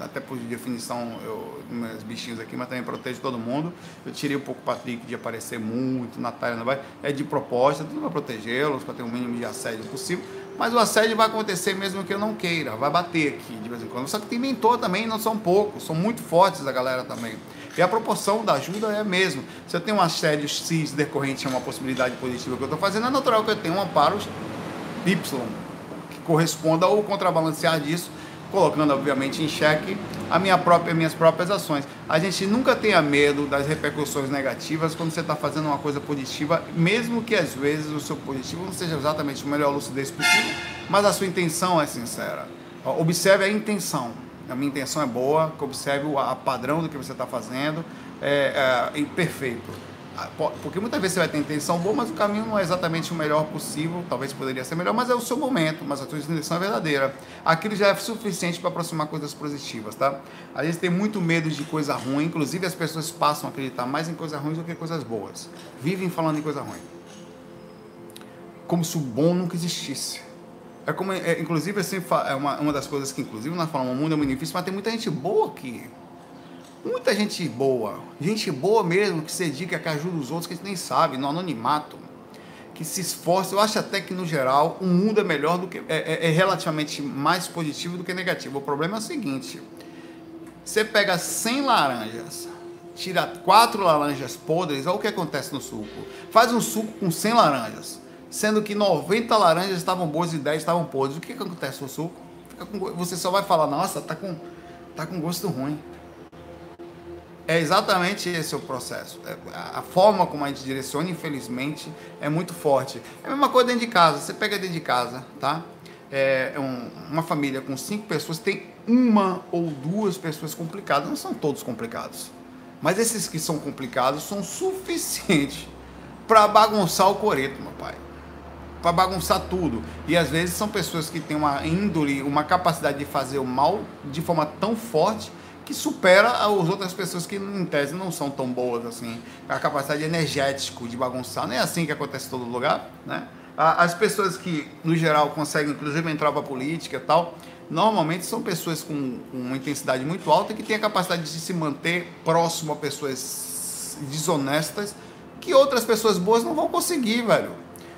até por definição, eu, meus bichinhos aqui, mas também protege todo mundo. Eu tirei um pouco o Patrick de aparecer muito, Natália não vai, é de proposta, tudo para protegê-los, para ter o mínimo de assédio possível. Mas o assédio vai acontecer mesmo que eu não queira, vai bater aqui de vez em quando. Só que tem mentor também, não são poucos, são muito fortes a galera também. E a proporção da ajuda é a mesma. Se eu tenho um assédio X decorrente a uma possibilidade positiva que eu estou fazendo, é natural que eu tenha um amparo Y corresponda ou contrabalancear disso, colocando obviamente em xeque a minha própria, minhas próprias ações. A gente nunca tenha medo das repercussões negativas quando você está fazendo uma coisa positiva, mesmo que às vezes o seu positivo não seja exatamente o melhor lucidez possível, mas a sua intenção é sincera. Observe a intenção. A minha intenção é boa, observe o padrão do que você está fazendo, é, é, é perfeito porque muitas vezes você vai ter intenção boa, mas o caminho não é exatamente o melhor possível, talvez poderia ser melhor, mas é o seu momento, mas a sua intenção é verdadeira. Aquilo já é suficiente para aproximar coisas positivas, tá? A gente tem muito medo de coisa ruim, inclusive as pessoas passam a acreditar mais em coisas ruins do que coisas boas. Vivem falando em coisa ruim. Como se o bom nunca existisse. É como, é, inclusive, assim, é uma, uma das coisas que, inclusive, nós falamos, o mundo é muito difícil, mas tem muita gente boa aqui. Muita gente boa, gente boa mesmo, que se dedica, que ajuda os outros, que a gente nem sabe, no anonimato, que se esforça. Eu acho até que, no geral, o mundo é melhor do que. É, é, é relativamente mais positivo do que negativo. O problema é o seguinte: você pega 100 laranjas, tira quatro laranjas podres, olha o que acontece no suco. Faz um suco com 100 laranjas, sendo que 90 laranjas estavam boas e 10 estavam podres. O que, que acontece no suco? Você só vai falar, nossa, tá com, tá com gosto ruim. É exatamente esse o processo. É, a forma como a gente direciona, infelizmente, é muito forte. É a mesma coisa dentro de casa. Você pega dentro de casa, tá? É um, uma família com cinco pessoas tem uma ou duas pessoas complicadas. Não são todos complicados. Mas esses que são complicados são suficientes para bagunçar o coreto, meu pai. Para bagunçar tudo. E às vezes são pessoas que têm uma índole, uma capacidade de fazer o mal de forma tão forte que supera as outras pessoas que, em tese, não são tão boas assim. A capacidade energética de bagunçar. Não é assim que acontece em todo lugar, né? As pessoas que, no geral, conseguem, inclusive, entrar para a política e tal, normalmente são pessoas com, com uma intensidade muito alta que têm a capacidade de se manter próximo a pessoas desonestas que outras pessoas boas não vão conseguir, velho.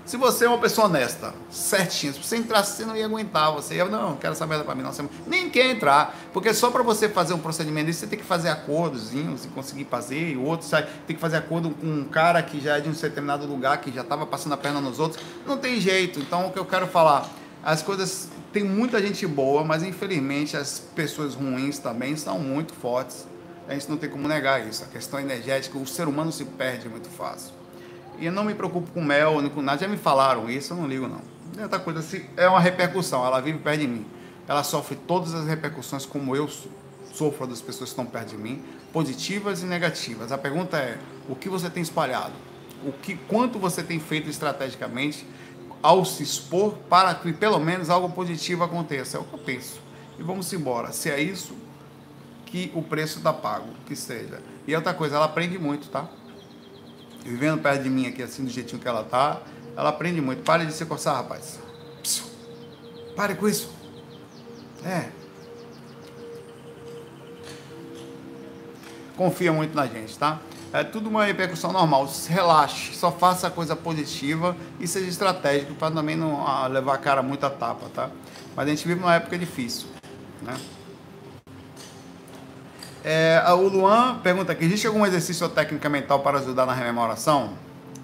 Se você é uma pessoa honesta, certinho, se você entrasse, você não ia aguentar. Você ia, não, não quero essa merda pra mim, não. Você nem quer entrar. Porque só para você fazer um procedimento desse, você tem que fazer acordozinhos e conseguir fazer. E o outro sai, tem que fazer acordo com um cara que já é de um determinado lugar, que já estava passando a perna nos outros. Não tem jeito. Então, o que eu quero falar, as coisas. Tem muita gente boa, mas infelizmente as pessoas ruins também são muito fortes. A gente não tem como negar isso. A questão energética, o ser humano se perde muito fácil. E eu não me preocupo com mel, nem com nada. Já me falaram isso, eu não ligo não. É outra coisa, assim, é uma repercussão, ela vive perto de mim. Ela sofre todas as repercussões como eu sofro das pessoas que estão perto de mim, positivas e negativas. A pergunta é: o que você tem espalhado? O que, quanto você tem feito estrategicamente ao se expor para que pelo menos algo positivo aconteça? É o que eu penso. E vamos embora. Se é isso, que o preço está pago, que seja. E outra coisa, ela aprende muito, tá? Vivendo perto de mim aqui, assim, do jeitinho que ela tá, ela aprende muito. Pare de se coçar, rapaz. Psiu. Pare com isso. É. Confia muito na gente, tá? É tudo uma repercussão normal. Relaxe, só faça coisa positiva e seja estratégico para também não ah, levar a cara muito a tapa, tá? Mas a gente vive uma época difícil, né? É, o Luan pergunta aqui: existe algum exercício ou técnica mental para ajudar na rememoração?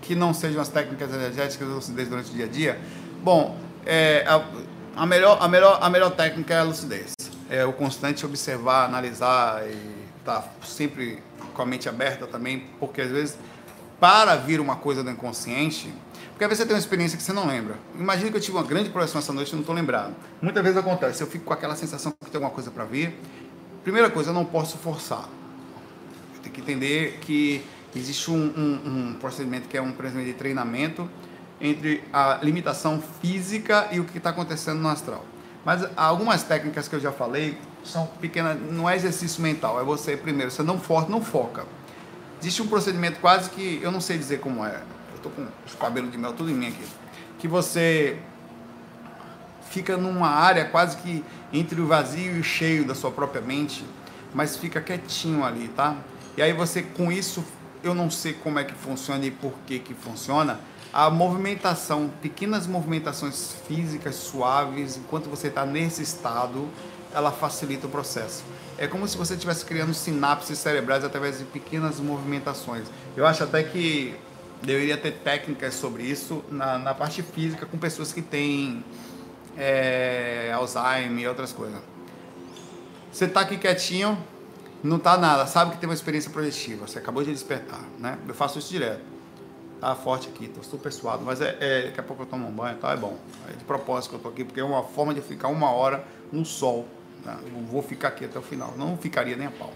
Que não sejam as técnicas energéticas ou lucidez durante o dia a dia? Bom, é, a, a, melhor, a, melhor, a melhor técnica é a lucidez. É o constante observar, analisar e estar tá sempre com a mente aberta também, porque às vezes, para vir uma coisa do inconsciente, porque às vezes você tem uma experiência que você não lembra. Imagina que eu tive uma grande projeção essa noite e não estou lembrado. Muitas vezes acontece, eu fico com aquela sensação que tem alguma coisa para vir primeira coisa, eu não posso forçar. Tenho que entender que existe um, um, um procedimento que é um procedimento de treinamento entre a limitação física e o que está acontecendo no astral. Mas algumas técnicas que eu já falei são pequenas, não é exercício mental, é você primeiro, você não força, não foca. Existe um procedimento quase que eu não sei dizer como é. Eu estou com os cabelos de mel tudo em mim aqui. Que você fica numa área quase que entre o vazio e o cheio da sua própria mente, mas fica quietinho ali, tá? E aí você com isso, eu não sei como é que funciona e por que que funciona, a movimentação, pequenas movimentações físicas suaves, enquanto você está nesse estado, ela facilita o processo. É como se você estivesse criando sinapses cerebrais através de pequenas movimentações. Eu acho até que deveria ter técnicas sobre isso na, na parte física com pessoas que têm é, Alzheimer e outras coisas. Você está aqui quietinho, não está nada, sabe que tem uma experiência projetiva, você acabou de despertar, né? Eu faço isso direto. Tá forte aqui, tô super suado, mas é, é, daqui a pouco eu tomo um banho, tá? É bom. É de propósito que eu tô aqui, porque é uma forma de ficar uma hora no sol. Né? Eu vou ficar aqui até o final, não ficaria nem a pau.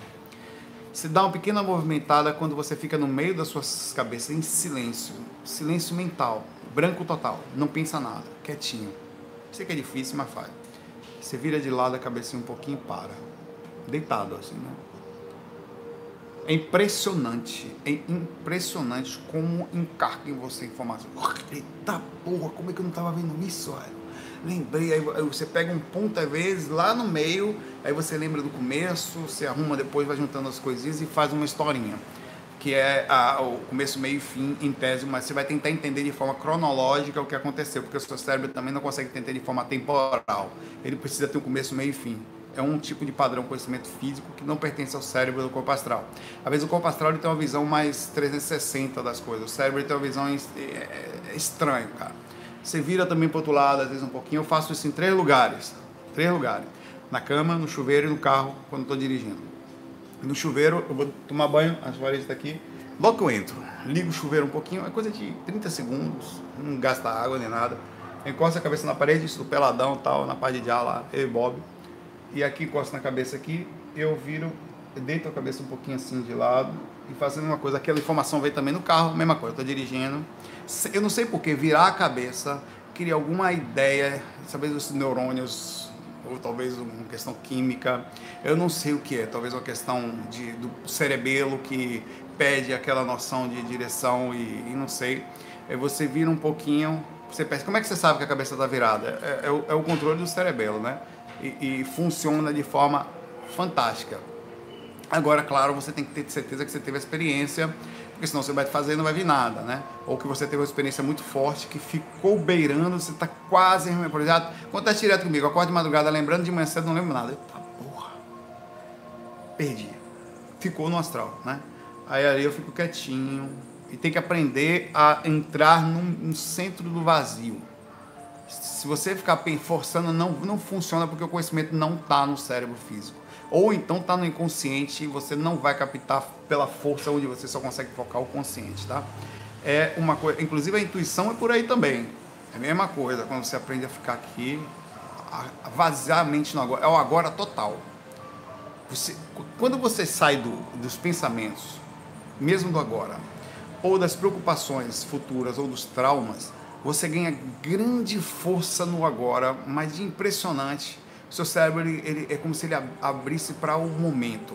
Você dá uma pequena movimentada quando você fica no meio das suas cabeças, em silêncio, silêncio mental, branco total, não pensa nada, quietinho Sei que é difícil, mas faz. Você vira de lado a cabecinha um pouquinho e para. Deitado assim, né? É impressionante, é impressionante como encarca em você informação. Eita porra, como é que eu não estava vendo isso, velho? Lembrei, aí você pega um ponto às vezes lá no meio, aí você lembra do começo, você arruma depois, vai juntando as coisinhas e faz uma historinha que é a, o começo, meio e fim em tese, mas você vai tentar entender de forma cronológica o que aconteceu, porque o seu cérebro também não consegue entender de forma temporal. Ele precisa ter um começo, meio e fim. É um tipo de padrão conhecimento físico que não pertence ao cérebro do corpo astral. Às vezes o corpo astral ele tem uma visão mais 360 das coisas. O cérebro tem uma visão é, é, é estranha, cara. Você vira também para outro lado, às vezes um pouquinho. Eu faço isso em três lugares. Três lugares. Na cama, no chuveiro e no carro, quando estou dirigindo no chuveiro, eu vou tomar banho, as varejas tá aqui. Logo que eu entro, ligo o chuveiro um pouquinho, é coisa de 30 segundos, não gasta água nem nada. Encosta a cabeça na parede, estou peladão tal, na parte de ar lá, e Bob. E aqui encosta na cabeça aqui, eu viro, deito a cabeça um pouquinho assim de lado e fazendo uma coisa. Aquela informação veio também no carro, mesma coisa, eu tô dirigindo. Eu não sei porquê, virar a cabeça, queria alguma ideia, talvez os neurônios ou talvez uma questão química, eu não sei o que é, talvez uma questão de, do cerebelo que pede aquela noção de direção e, e não sei. Aí você vira um pouquinho, você pensa, como é que você sabe que a cabeça está virada? É, é, o, é, o, controle do cerebelo, né? E, e funciona de forma fantástica. Agora, claro, você tem que ter certeza que você teve a experiência porque senão você vai fazer e não vai vir nada, né? Ou que você teve uma experiência muito forte que ficou beirando, você está quase memorizado. Acontece direto comigo, eu acordo de madrugada lembrando de manhã cedo, não lembro nada. Eita porra, perdi. Ficou no astral, né? Aí ali eu fico quietinho e tem que aprender a entrar no, no centro do vazio. Se você ficar forçando, não, não funciona porque o conhecimento não está no cérebro físico ou então está no inconsciente e você não vai captar pela força onde você só consegue focar o consciente, tá? É uma coisa, inclusive a intuição é por aí também. É a mesma coisa quando você aprende a ficar aqui, a vaziar a mente no agora, é o agora total. Você, quando você sai do, dos pensamentos, mesmo do agora, ou das preocupações futuras ou dos traumas, você ganha grande força no agora, mas impressionante seu cérebro ele, ele é como se ele abrisse para o momento.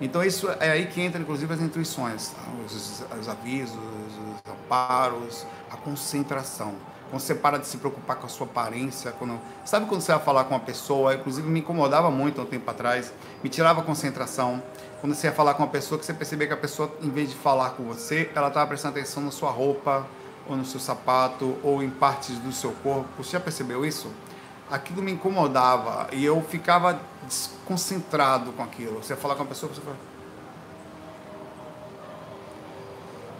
Então isso é aí que entra inclusive as intuições, os, os avisos, os amparos, a concentração. Quando você para de se preocupar com a sua aparência, quando sabe quando você vai falar com uma pessoa, inclusive me incomodava muito há um tempo atrás, me tirava a concentração. Quando você ia falar com uma pessoa, que você percebia que a pessoa, em vez de falar com você, ela estava prestando atenção na sua roupa, ou no seu sapato, ou em partes do seu corpo. Você já percebeu isso? Aquilo me incomodava e eu ficava desconcentrado com aquilo. Você falar com uma pessoa, você fala,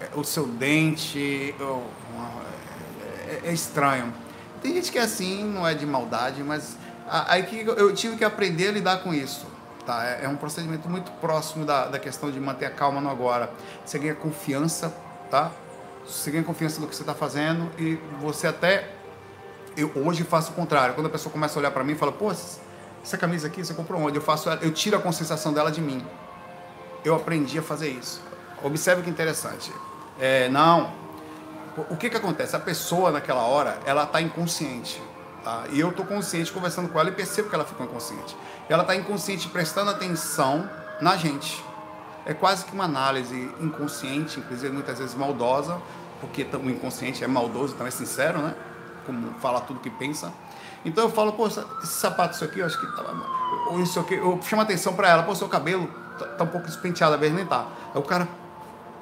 é, o seu dente é, é, estranho. Tem gente que é assim, não é de maldade, mas aí que eu tive que aprender a lidar com isso. Tá? É, é um procedimento muito próximo da, da questão de manter a calma no agora. Você ganha confiança, tá? Você ganha confiança no que você está fazendo e você até eu hoje faço o contrário. Quando a pessoa começa a olhar para mim e fala, pô, essa camisa aqui você comprou onde? Eu faço, eu tiro a concentração dela de mim. Eu aprendi a fazer isso. Observe que interessante. É, não. O que que acontece? A pessoa naquela hora, ela está inconsciente. Tá? E eu estou consciente conversando com ela e percebo que ela ficou inconsciente. Ela está inconsciente prestando atenção na gente. É quase que uma análise inconsciente, inclusive muitas vezes maldosa, porque o inconsciente é maldoso, também é sincero, né? Como fala tudo que pensa. Então eu falo, pô, esse sapato, isso aqui, eu acho que tá. Ou isso aqui, eu chamo atenção para ela, pô, seu cabelo tá, tá, um pouco despenteado, às vezes nem tá. Aí o cara.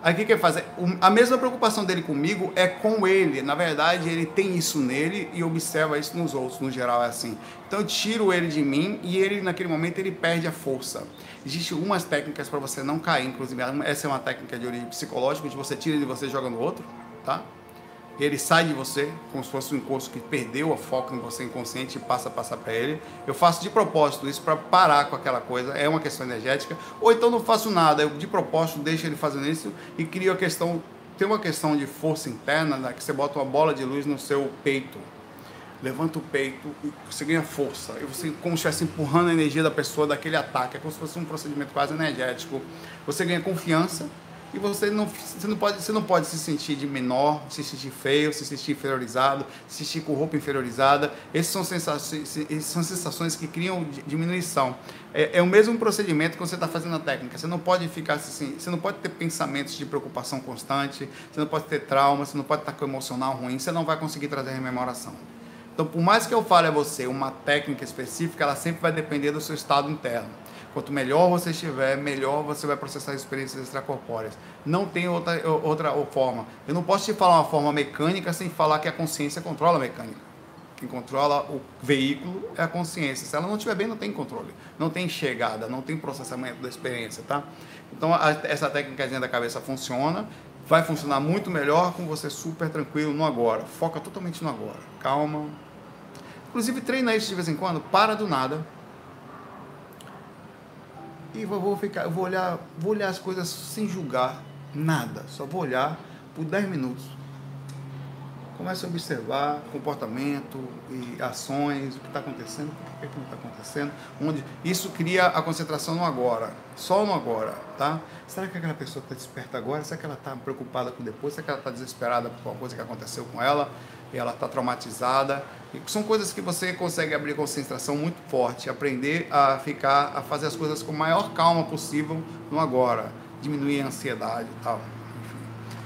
Aí o que, que ele faz? A mesma preocupação dele comigo é com ele. Na verdade, ele tem isso nele e observa isso nos outros, no geral é assim. Então eu tiro ele de mim e ele, naquele momento, ele perde a força. Existem algumas técnicas para você não cair, inclusive essa é uma técnica de origem psicológica, de você tira de você e joga no outro, tá? Ele sai de você, como se fosse um encosto que perdeu o foco em você inconsciente e passa a passar para ele. Eu faço de propósito isso para parar com aquela coisa, é uma questão energética. Ou então não faço nada, eu de propósito deixo ele fazendo isso e crio a questão. Tem uma questão de força interna, né, que você bota uma bola de luz no seu peito. Levanta o peito e você ganha força. E você, como se estivesse empurrando a energia da pessoa daquele ataque. É como se fosse um procedimento quase energético. Você ganha confiança e você não, você não, pode, você não pode se sentir de menor, se sentir feio, se sentir inferiorizado, se sentir com roupa inferiorizada. Essas são sensações, essas são sensações que criam diminuição. É, é o mesmo procedimento que você está fazendo na técnica. Você não pode ficar assim, você não pode ter pensamentos de preocupação constante, você não pode ter trauma, você não pode estar com o emocional ruim, você não vai conseguir trazer rememoração. Então, por mais que eu fale a você uma técnica específica, ela sempre vai depender do seu estado interno. Quanto melhor você estiver, melhor você vai processar experiências extracorpóreas. Não tem outra, outra forma. Eu não posso te falar uma forma mecânica sem falar que a consciência controla a mecânica. Quem controla o veículo é a consciência. Se ela não estiver bem, não tem controle. Não tem chegada, não tem processamento da experiência, tá? Então, a, essa técnica da cabeça funciona. Vai funcionar muito melhor com você super tranquilo no agora. Foca totalmente no agora. Calma. Inclusive, treina isso de vez em quando. Para do nada e vou ficar, eu vou olhar, vou olhar as coisas sem julgar nada, só vou olhar por 10 minutos. Comece a observar comportamento e ações, o que está acontecendo, o que, não está acontecendo, onde isso cria a concentração no agora, só no agora, tá? Será que aquela pessoa está desperta agora? Será que ela está preocupada com depois? Será que ela está desesperada por alguma coisa que aconteceu com ela ela está traumatizada? são coisas que você consegue abrir concentração muito forte, aprender a ficar, a fazer as coisas com a maior calma possível no agora, diminuir a ansiedade e tal.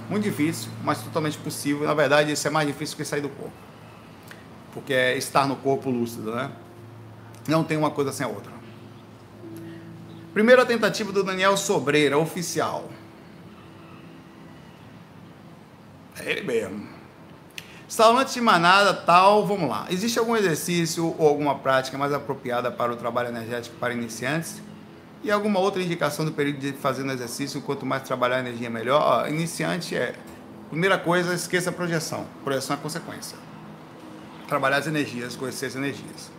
Muito difícil, mas totalmente possível. Na verdade, isso é mais difícil que sair do corpo, porque é estar no corpo lúcido, né? Não tem uma coisa sem a outra. Primeira tentativa do Daniel Sobreira, oficial. É ele mesmo. Salante de manada, tal, vamos lá. Existe algum exercício ou alguma prática mais apropriada para o trabalho energético para iniciantes? E alguma outra indicação do período de fazendo exercício, quanto mais trabalhar a energia melhor? Ó, iniciante é, primeira coisa, esqueça a projeção. Projeção é consequência. Trabalhar as energias, conhecer as energias.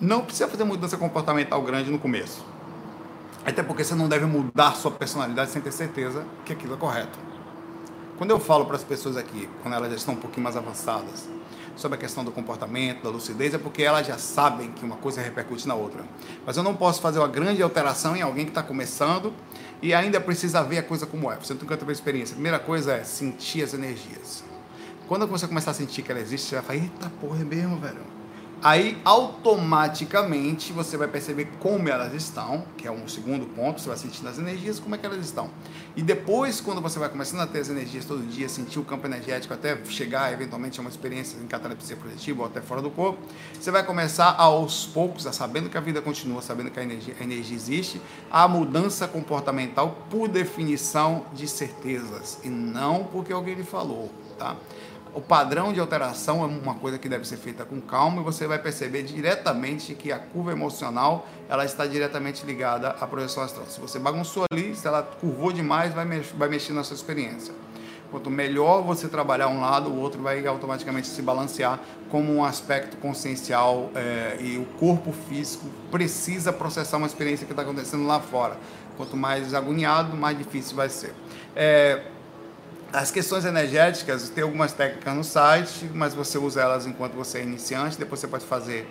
Não precisa fazer mudança comportamental grande no começo. Até porque você não deve mudar sua personalidade sem ter certeza que aquilo é correto. Quando eu falo para as pessoas aqui, quando elas já estão um pouquinho mais avançadas, sobre a questão do comportamento, da lucidez, é porque elas já sabem que uma coisa repercute na outra. Mas eu não posso fazer uma grande alteração em alguém que está começando e ainda precisa ver a coisa como é. Você nunca teve experiência. A primeira coisa é sentir as energias. Quando você começar a sentir que ela existe, você vai falar, eita porra, é mesmo, velho aí automaticamente você vai perceber como elas estão, que é um segundo ponto, você vai sentir as energias, como é que elas estão. E depois, quando você vai começando a ter as energias todo dia, sentir o campo energético até chegar eventualmente a uma experiência em catalepsia positiva ou até fora do corpo, você vai começar aos poucos, a sabendo que a vida continua, sabendo que a energia, a energia existe, a mudança comportamental por definição de certezas e não porque alguém lhe falou, tá? O padrão de alteração é uma coisa que deve ser feita com calma e você vai perceber diretamente que a curva emocional ela está diretamente ligada à projeção astral. Se você bagunçou ali, se ela curvou demais, vai, mex vai mexer na sua experiência. Quanto melhor você trabalhar um lado, o outro vai automaticamente se balancear como um aspecto consciencial é, e o corpo físico precisa processar uma experiência que está acontecendo lá fora. Quanto mais agoniado, mais difícil vai ser. É, as questões energéticas, tem algumas técnicas no site, mas você usa elas enquanto você é iniciante, depois você pode fazer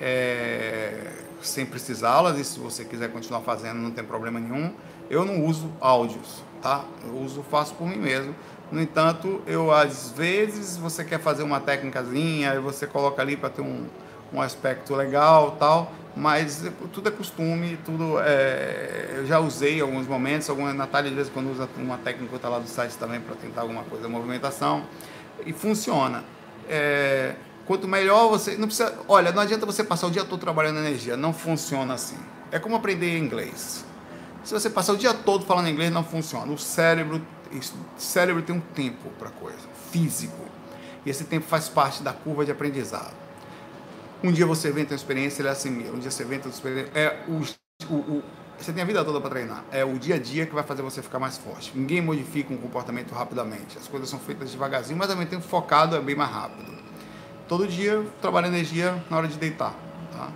é, sem precisá-las, e se você quiser continuar fazendo, não tem problema nenhum. Eu não uso áudios, tá? Eu uso, faço por mim mesmo. No entanto, eu às vezes você quer fazer uma técnicazinha, e você coloca ali para ter um, um aspecto legal tal, mas tudo é costume, tudo é, eu já usei em alguns momentos, alguma Natália às vezes quando usa uma técnica está lá do site também para tentar alguma coisa, movimentação, e funciona. É, quanto melhor você, não precisa, olha, não adianta você passar o dia todo trabalhando energia, não funciona assim. É como aprender inglês. Se você passar o dia todo falando inglês, não funciona. O cérebro, cérebro tem um tempo para coisa, físico. E esse tempo faz parte da curva de aprendizado. Um dia você ter uma experiência, ele assimila. Um dia você ter uma experiência. É o, o, o você tem a vida toda para treinar. É o dia a dia que vai fazer você ficar mais forte. Ninguém modifica um comportamento rapidamente. As coisas são feitas devagarzinho, mas também tem focado é bem mais rápido. Todo dia trabalha energia na hora de deitar. Tá?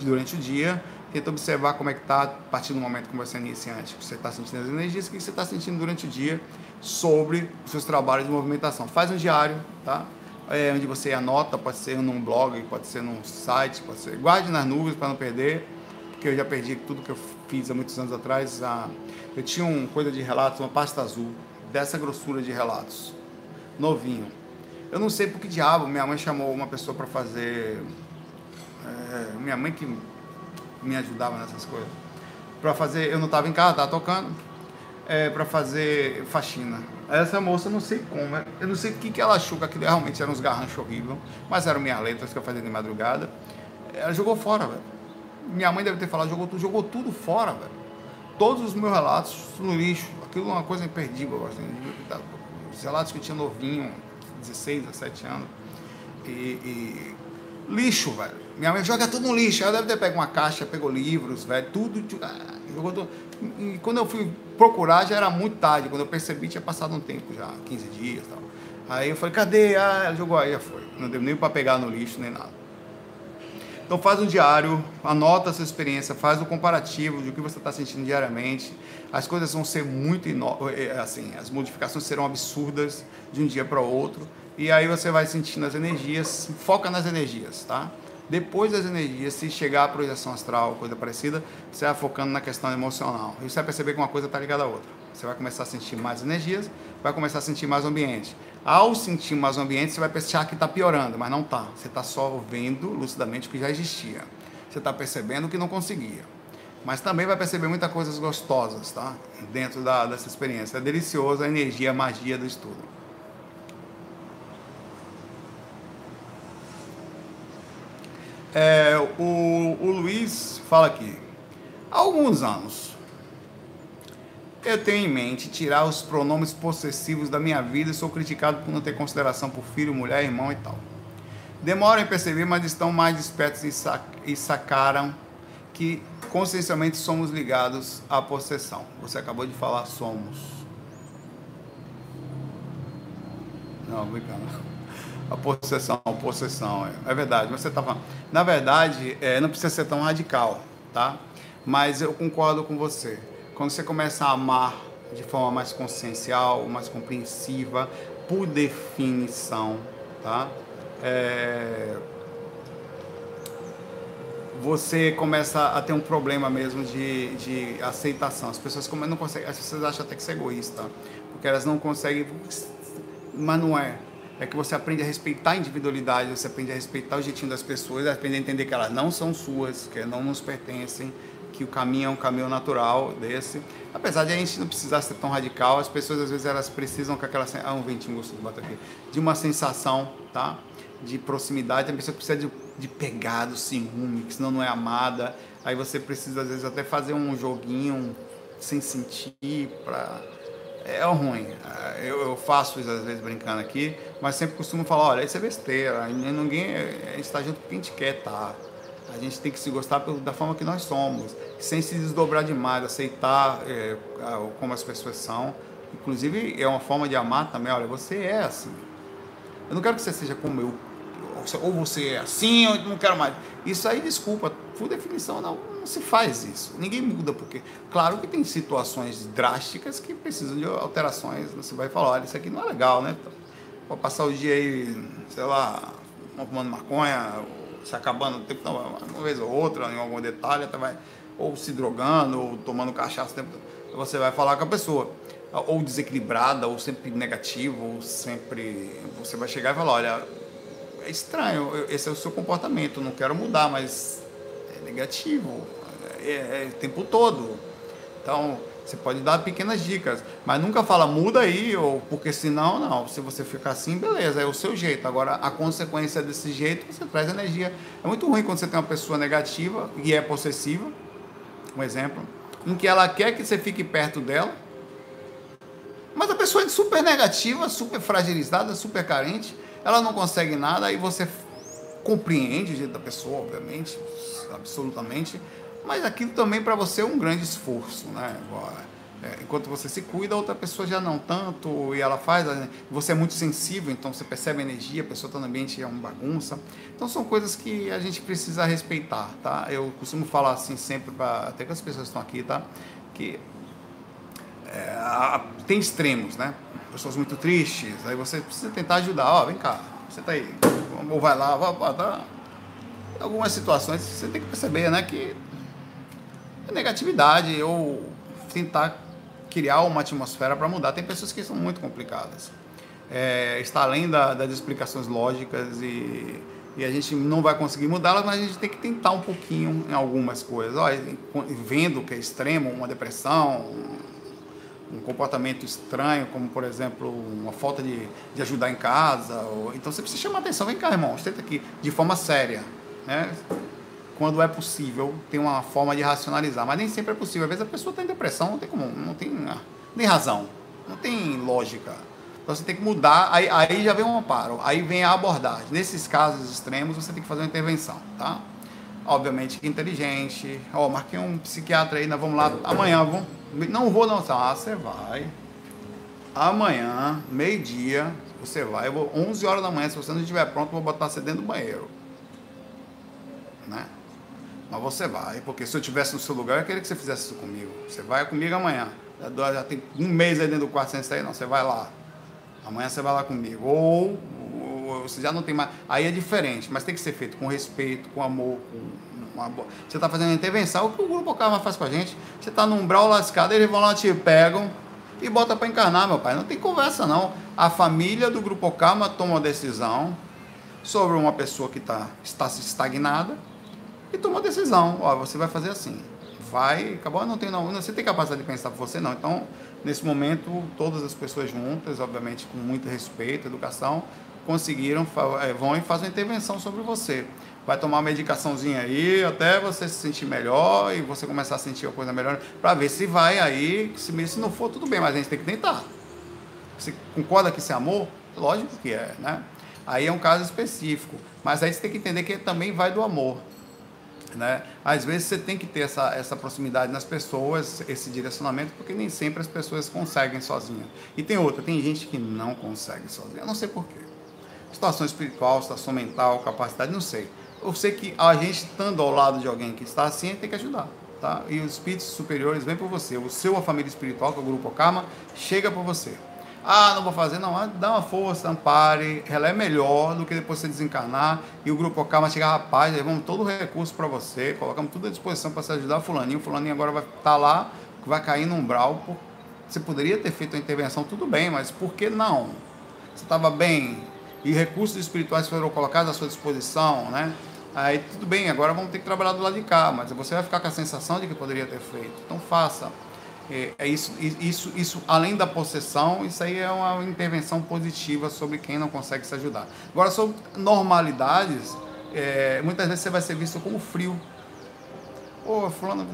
Durante o dia, tenta observar como é que está a partir do momento que você é iniciante. Você está sentindo as energias, o que você está sentindo durante o dia sobre os seus trabalhos de movimentação. Faz um diário, tá? É, onde você anota, pode ser num blog, pode ser num site, pode ser. Guarde nas nuvens para não perder, porque eu já perdi tudo que eu fiz há muitos anos atrás. A... Eu tinha uma coisa de relatos, uma pasta azul, dessa grossura de relatos, novinho. Eu não sei por que diabo minha mãe chamou uma pessoa para fazer. É, minha mãe que me ajudava nessas coisas. Para fazer, eu não estava em casa, estava tocando, é, para fazer faxina. Essa moça, não sei como, é, eu não sei o que, que ela achou, que aquilo realmente eram uns garranchos horríveis, mas eram minhas letras que eu fazia de madrugada. Ela jogou fora, velho. Minha mãe deve ter falado, jogou tudo, jogou tudo fora, velho. Todos os meus relatos no lixo. Aquilo é uma coisa imperdível, assim, os relatos que eu tinha novinho, 16, 17 anos. E, e lixo, velho. Minha mãe joga tudo no lixo. Ela deve ter pego uma caixa, pegou livros, velho, tudo. Ah, tudo. E quando eu fui procurar, já era muito tarde. Quando eu percebi, tinha passado um tempo já, 15 dias e tal. Aí eu falei, cadê? Ah, ela jogou aí, já foi. Não deu nem para pegar no lixo, nem nada. Então faz um diário, anota a sua experiência, faz o um comparativo de o que você está sentindo diariamente. As coisas vão ser muito eh, assim, as modificações serão absurdas de um dia para o outro. E aí você vai sentindo as energias, foca nas energias, tá? Depois das energias, se chegar à projeção astral, coisa parecida, você vai focando na questão emocional. E você vai perceber que uma coisa está ligada à outra. Você vai começar a sentir mais energias, vai começar a sentir mais ambiente. Ao sentir mais ambiente, você vai pensar que está piorando, mas não está. Você está só vendo lucidamente o que já existia. Você está percebendo que não conseguia. Mas também vai perceber muitas coisas gostosas, tá? Dentro da, dessa experiência. É delicioso a energia, a magia do estudo. É, o, o Luiz fala aqui. Há alguns anos, eu tenho em mente tirar os pronomes possessivos da minha vida e sou criticado por não ter consideração por filho, mulher, irmão e tal. Demoram em perceber, mas estão mais espertos e, sac e sacaram que consciencialmente somos ligados à possessão. Você acabou de falar somos. Não, brincando a possessão, a possessão. É, é verdade, você está falando. Na verdade, é, não precisa ser tão radical, tá? Mas eu concordo com você. Quando você começa a amar de forma mais consciencial, mais compreensiva, por definição, tá? É, você começa a ter um problema mesmo de, de aceitação. As pessoas como não conseguem, as pessoas acham até que você é egoísta, porque elas não conseguem, mas não é é que você aprende a respeitar a individualidade, você aprende a respeitar o jeitinho das pessoas, aprende a entender que elas não são suas, que não nos pertencem, que o caminho é um caminho natural desse. Apesar de a gente não precisar ser tão radical, as pessoas às vezes elas precisam com aquela ah, um ventinho gostoso bota aqui, de uma sensação, tá? De proximidade, a pessoa precisa de, de pegado, ciúme, que senão não é amada. Aí você precisa às vezes até fazer um joguinho sem sentir para é ruim. Eu, eu, faço isso às vezes brincando aqui, mas sempre costumo falar, olha, isso é besteira. Ninguém está junto com quem a gente quer tá. A gente tem que se gostar da forma que nós somos, sem se desdobrar demais, aceitar é, como as pessoas são. Inclusive, é uma forma de amar também. Olha, você é assim. Eu não quero que você seja como eu. Ou você é assim, ou eu não quero mais. Isso aí, desculpa, por definição, não não se faz isso. Ninguém muda, porque, claro que tem situações drásticas que precisam de alterações. Você vai falar, olha, isso aqui não é legal, né? Vou passar o dia aí, sei lá, fumando maconha, se acabando o tempo, não, uma vez ou outra, em algum detalhe, até vai ou se drogando, ou tomando cachaça o tempo todo. Você vai falar com a pessoa, ou desequilibrada, ou sempre negativa, ou sempre. Você vai chegar e falar: olha, é estranho, esse é o seu comportamento, não quero mudar, mas é negativo, é, é o tempo todo. Então, você pode dar pequenas dicas, mas nunca fala muda aí, ou porque senão, não. Se você ficar assim, beleza, é o seu jeito. Agora, a consequência desse jeito, você traz energia. É muito ruim quando você tem uma pessoa negativa e é possessiva, um exemplo, em que ela quer que você fique perto dela, mas a pessoa é super negativa, super fragilizada, super carente, ela não consegue nada, aí você compreende o jeito da pessoa, obviamente, absolutamente, mas aquilo também para você é um grande esforço, né? É, enquanto você se cuida, outra pessoa já não tanto, e ela faz, né? você é muito sensível, então você percebe a energia, a pessoa está no ambiente é uma bagunça. Então são coisas que a gente precisa respeitar, tá? Eu costumo falar assim sempre até que as pessoas estão aqui, tá? Que é, a, tem extremos, né? Pessoas muito tristes, aí você precisa tentar ajudar, ó, vem cá, você tá aí, ou vai lá, vai, vai, tá. Algumas situações você tem que perceber, né, que negatividade ou tentar criar uma atmosfera para mudar. Tem pessoas que são muito complicadas. É, está além da, das explicações lógicas e, e a gente não vai conseguir mudá-las, mas a gente tem que tentar um pouquinho em algumas coisas. Olha, vendo que é extremo, uma depressão, um, um comportamento estranho, como por exemplo uma falta de, de ajudar em casa, ou, então você precisa chamar atenção. Vem cá, irmão, tenta aqui de forma séria. Né? Quando é possível, tem uma forma de racionalizar, mas nem sempre é possível. Às vezes a pessoa está em depressão, não tem como, não tem nem razão, não tem lógica. Então você tem que mudar, aí, aí já vem um amparo, aí vem a abordagem. Nesses casos extremos, você tem que fazer uma intervenção, tá? Obviamente que inteligente. Ó, oh, marquei um psiquiatra aí, nós vamos lá amanhã, vamos. Não vou não, ah, você vai. Amanhã, meio-dia, você vai, eu vou 11 horas da manhã, se você não estiver pronto, eu vou botar você dentro do banheiro. Né? Mas você vai, porque se eu tivesse no seu lugar, eu queria que você fizesse isso comigo. Você vai comigo amanhã. Já tem um mês aí dentro do quarto sem sair, não. Você vai lá. Amanhã você vai lá comigo. Ou, ou, você já não tem mais. Aí é diferente, mas tem que ser feito com respeito, com amor, com uma boa. Você está fazendo intervenção, o que o Grupo Karma faz com a gente? Você está num umbral lascado, eles vão lá, te pegam e bota para encarnar, meu pai. Não tem conversa, não. A família do Grupo Karma toma uma decisão sobre uma pessoa que tá, está estagnada e tomou a decisão. Ó, você vai fazer assim. Vai, acabou, não tem não, você tem capacidade de pensar por você não. Então, nesse momento, todas as pessoas juntas, obviamente com muito respeito, educação, conseguiram, é, vão e fazem uma intervenção sobre você. Vai tomar uma medicaçãozinha aí, até você se sentir melhor e você começar a sentir a coisa melhor, para ver se vai aí, se, se não for, tudo bem, mas a gente tem que tentar. Você concorda que isso é amor? Lógico que é, né? Aí é um caso específico, mas aí você tem que entender que também vai do amor. Né? Às vezes você tem que ter essa, essa proximidade nas pessoas, esse direcionamento, porque nem sempre as pessoas conseguem sozinhas. E tem outra, tem gente que não consegue sozinha, não sei porquê. Situação espiritual, situação mental, capacidade, não sei. Eu sei que a gente estando ao lado de alguém que está assim, tem que ajudar. Tá? E os espíritos superiores vêm por você. O seu a família espiritual, que é o grupo Karma, chega por você. Ah, não vou fazer, não. Ah, dá uma força, ampare. Ela é melhor do que depois você desencarnar e o grupo Calma chegar, rapaz, levamos todo o recurso para você, colocamos tudo à disposição para você ajudar o fulaninho. O fulaninho agora vai estar tá lá, vai cair no umbral. Você poderia ter feito a intervenção, tudo bem, mas por que não? Você estava bem e recursos espirituais foram colocados à sua disposição, né? Aí tudo bem, agora vamos ter que trabalhar do lado de cá, mas você vai ficar com a sensação de que poderia ter feito. Então faça. É, isso, isso, isso, além da possessão, isso aí é uma intervenção positiva sobre quem não consegue se ajudar. Agora, sobre normalidades, é, muitas vezes você vai ser visto como frio. Pô, fulano,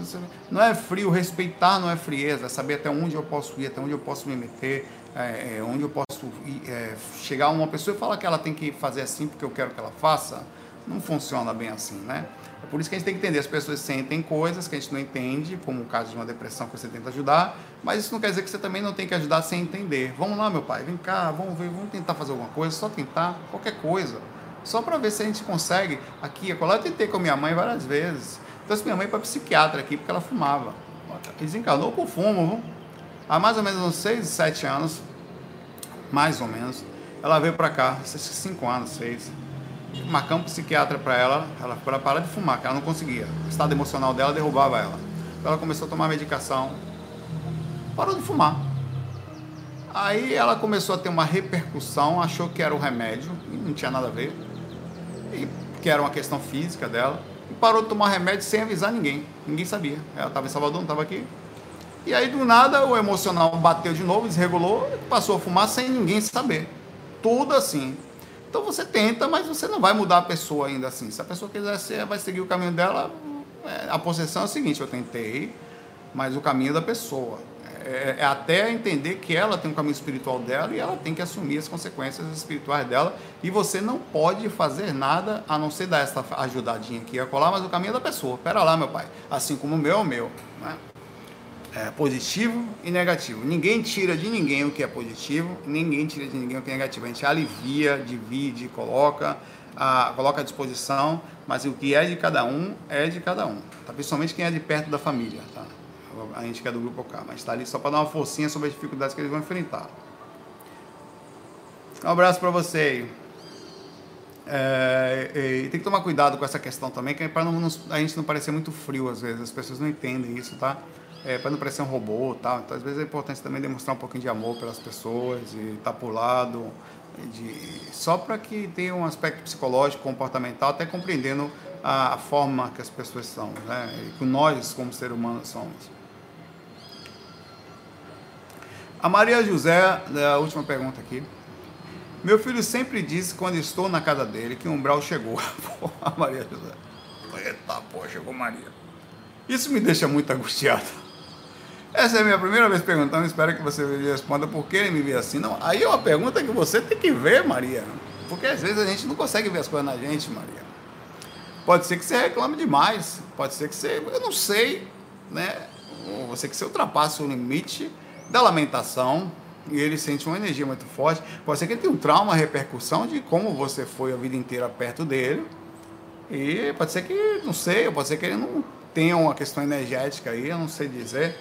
não é frio, respeitar não é frieza, é saber até onde eu posso ir, até onde eu posso me meter, é, é onde eu posso ir, é, chegar a uma pessoa e falar que ela tem que fazer assim porque eu quero que ela faça. Não funciona bem assim, né? Por isso que a gente tem que entender, as pessoas sentem coisas que a gente não entende, como o caso de uma depressão que você tenta ajudar, mas isso não quer dizer que você também não tem que ajudar sem entender. Vamos lá, meu pai, vem cá, vamos ver, vamos tentar fazer alguma coisa, só tentar, qualquer coisa. Só para ver se a gente consegue aqui, acolá. Eu tentei com a minha mãe várias vezes. Trouxe minha mãe para psiquiatra aqui, porque ela fumava. Desencanou por fumo, viu? há mais ou menos uns 6, 7 anos, mais ou menos, ela veio para cá, 5 anos, 6 Marcamos um psiquiatra para ela, ela para parar de fumar, que ela não conseguia. O estado emocional dela derrubava ela. Ela começou a tomar medicação, parou de fumar. Aí ela começou a ter uma repercussão, achou que era o remédio, e não tinha nada a ver, e, que era uma questão física dela, e parou de tomar remédio sem avisar ninguém. Ninguém sabia. Ela estava em Salvador, não estava aqui. E aí do nada o emocional bateu de novo, desregulou, passou a fumar sem ninguém saber. Tudo assim. Então você tenta, mas você não vai mudar a pessoa ainda assim. Se a pessoa quiser ser, vai seguir o caminho dela. É, a possessão é o seguinte: eu tentei, mas o caminho da pessoa. É, é, até entender que ela tem um caminho espiritual dela e ela tem que assumir as consequências espirituais dela. E você não pode fazer nada a não ser dar essa ajudadinha aqui a colar, mas o caminho é da pessoa. Pera lá, meu pai. Assim como o meu é o meu. Né? É, positivo e negativo. Ninguém tira de ninguém o que é positivo, ninguém tira de ninguém o que é negativo. A gente alivia, divide, coloca, a, coloca à disposição, mas o que é de cada um é de cada um. Tá? Principalmente quem é de perto da família. Tá? A gente que é do grupo K, mas está ali só para dar uma forcinha sobre as dificuldades que eles vão enfrentar. Um abraço para você. É, tem que tomar cuidado com essa questão também, que é para a gente não parecer muito frio às vezes. As pessoas não entendem isso, tá? É, para não parecer um robô tal. Então, às vezes é importante também demonstrar um pouquinho de amor pelas pessoas e estar tá por lado, de, só para que tenha um aspecto psicológico, comportamental, até compreendendo a, a, forma que as pessoas são, né? E que nós, como seres humanos, somos. A Maria José, né, a última pergunta aqui. Meu filho sempre diz quando estou na casa dele que o umbral chegou. a Maria José. Eita, pô, chegou Maria. Isso me deixa muito angustiado. Essa é a minha primeira vez perguntando, espero que você responda por que ele me vê assim. Não, aí é uma pergunta que você tem que ver, Maria. Porque às vezes a gente não consegue ver as coisas na gente, Maria. Pode ser que você reclame demais, pode ser que você, eu não sei, né? Você que você ultrapasse o limite da lamentação e ele sente uma energia muito forte. Pode ser que ele tenha um trauma, uma repercussão de como você foi a vida inteira perto dele. E pode ser que, não sei, pode ser que ele não tenha uma questão energética aí, eu não sei dizer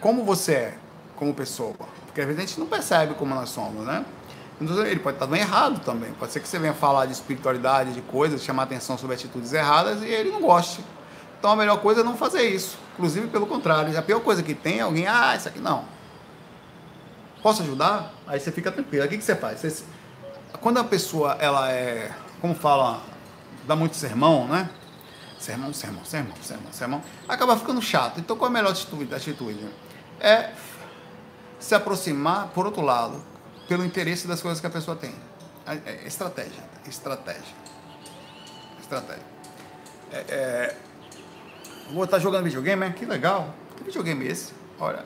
como você é como pessoa. Porque às vezes a gente não percebe como nós somos, né? Então, ele pode estar errado também. Pode ser que você venha falar de espiritualidade, de coisas, chamar atenção sobre atitudes erradas e ele não goste. Então a melhor coisa é não fazer isso. Inclusive, pelo contrário, a pior coisa que tem é alguém, ah, isso aqui não. Posso ajudar? Aí você fica tranquilo. O que, que você faz? Você, quando a pessoa, ela é, como fala, dá muito sermão, né? Sermão, sermão, sermão, sermão, sermão. Acaba ficando chato. Então qual é a melhor atitude? atitude? É se aproximar, por outro lado, pelo interesse das coisas que a pessoa tem. É, é estratégia, estratégia, estratégia. É, é, vou estar jogando videogame, é? que legal. Que videogame é esse? Olha,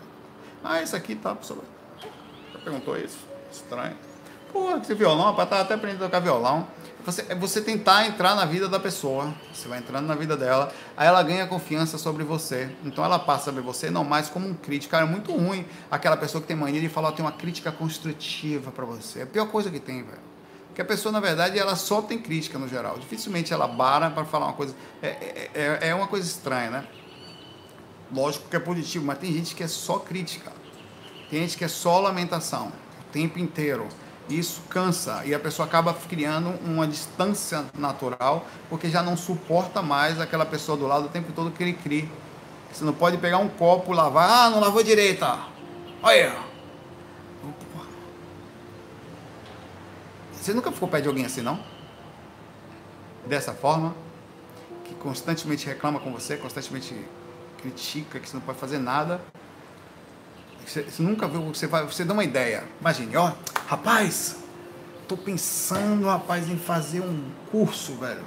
ah, esse aqui tá. Já perguntou isso? Estranho. Pô, esse violão, rapaz, tá até aprendendo a tocar violão. Você, é você tentar entrar na vida da pessoa. Você vai entrando na vida dela, aí ela ganha confiança sobre você. Então ela passa ver você não mais como um crítico. Cara, é muito ruim aquela pessoa que tem mania de falar, tem uma crítica construtiva para você. É a pior coisa que tem, velho. Porque a pessoa, na verdade, ela só tem crítica no geral. Dificilmente ela bara para falar uma coisa. É, é, é, é uma coisa estranha, né? Lógico que é positivo, mas tem gente que é só crítica. Tem gente que é só lamentação o tempo inteiro. Isso cansa e a pessoa acaba criando uma distância natural porque já não suporta mais aquela pessoa do lado o tempo todo que ele cria. Você não pode pegar um copo, lavar, ah, não lavou direita. Olha. Você nunca ficou perto de alguém assim, não? Dessa forma, que constantemente reclama com você, constantemente critica, que você não pode fazer nada você, nunca viu, você, vai, você dá uma ideia. Imagine, ó, rapaz, tô pensando, rapaz, em fazer um curso, velho,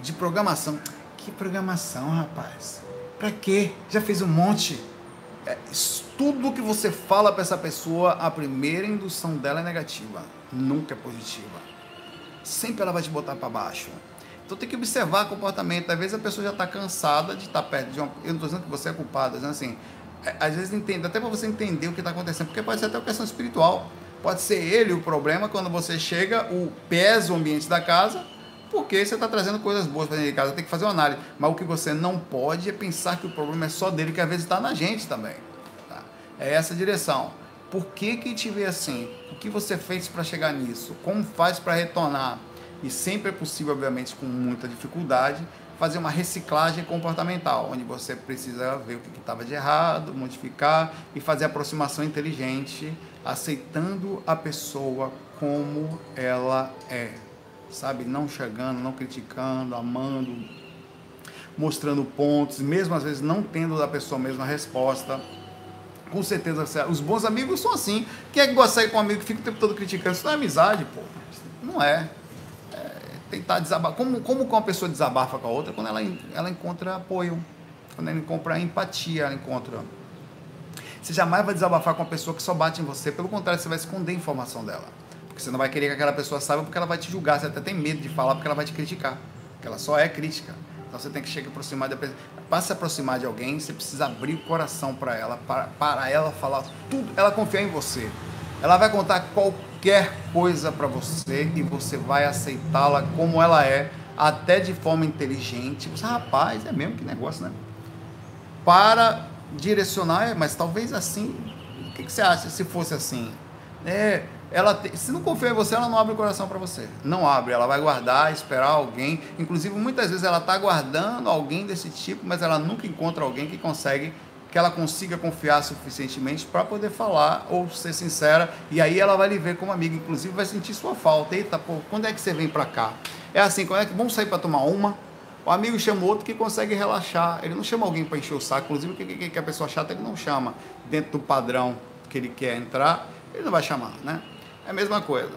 de programação. Que programação, rapaz? Pra quê? Já fez um monte. É, tudo que você fala para essa pessoa, a primeira indução dela é negativa, nunca é positiva. Sempre ela vai te botar para baixo. Então tem que observar comportamento. Às vezes a pessoa já está cansada de estar tá perto de uma. Eu não estou dizendo que você é culpado, dizendo assim, às vezes entende, até para você entender o que está acontecendo, porque pode ser até uma questão espiritual. Pode ser ele o problema quando você chega, o pesa o ambiente da casa, porque você está trazendo coisas boas para dentro de casa, tem que fazer uma análise. Mas o que você não pode é pensar que o problema é só dele, que às vezes está na gente também. Tá? É essa direção. Por que que te vê assim? O que você fez para chegar nisso? Como faz para retornar? E sempre é possível, obviamente, com muita dificuldade, fazer uma reciclagem comportamental, onde você precisa ver o que estava de errado, modificar e fazer aproximação inteligente, aceitando a pessoa como ela é, sabe? Não chegando, não criticando, amando, mostrando pontos, mesmo às vezes não tendo da pessoa mesmo a resposta. Com certeza, os bons amigos são assim. Quem é que gosta de sair com um amigo que fica o tempo todo criticando? Isso não é amizade, pô. Não é. Tentar desabafar. Como, como uma pessoa desabafa com a outra? Quando ela, ela encontra apoio, quando ela encontra empatia, ela encontra. Você jamais vai desabafar com uma pessoa que só bate em você, pelo contrário, você vai esconder a informação dela. Porque você não vai querer que aquela pessoa saiba porque ela vai te julgar, você até tem medo de falar porque ela vai te criticar. Porque ela só é crítica. Então você tem que chegar aproximar da pessoa. Para se aproximar de alguém, você precisa abrir o coração para ela, para, para ela falar tudo, ela confiar em você. Ela vai contar qualquer coisa para você e você vai aceitá-la como ela é, até de forma inteligente. Você, rapaz, é mesmo que negócio, né? Para direcionar, é, mas talvez assim. O que, que você acha se fosse assim? É, ela se não confia em você, ela não abre o coração para você. Não abre, ela vai guardar, esperar alguém. Inclusive, muitas vezes ela está guardando alguém desse tipo, mas ela nunca encontra alguém que consegue que ela consiga confiar suficientemente para poder falar ou ser sincera. E aí ela vai lhe ver como amiga, inclusive vai sentir sua falta. Eita, pô, quando é que você vem para cá? É assim, quando é que vamos sair para tomar uma? O amigo chama outro que consegue relaxar. Ele não chama alguém para encher o saco. Inclusive, o que, que a pessoa chata ele não chama dentro do padrão que ele quer entrar, ele não vai chamar, né? É a mesma coisa.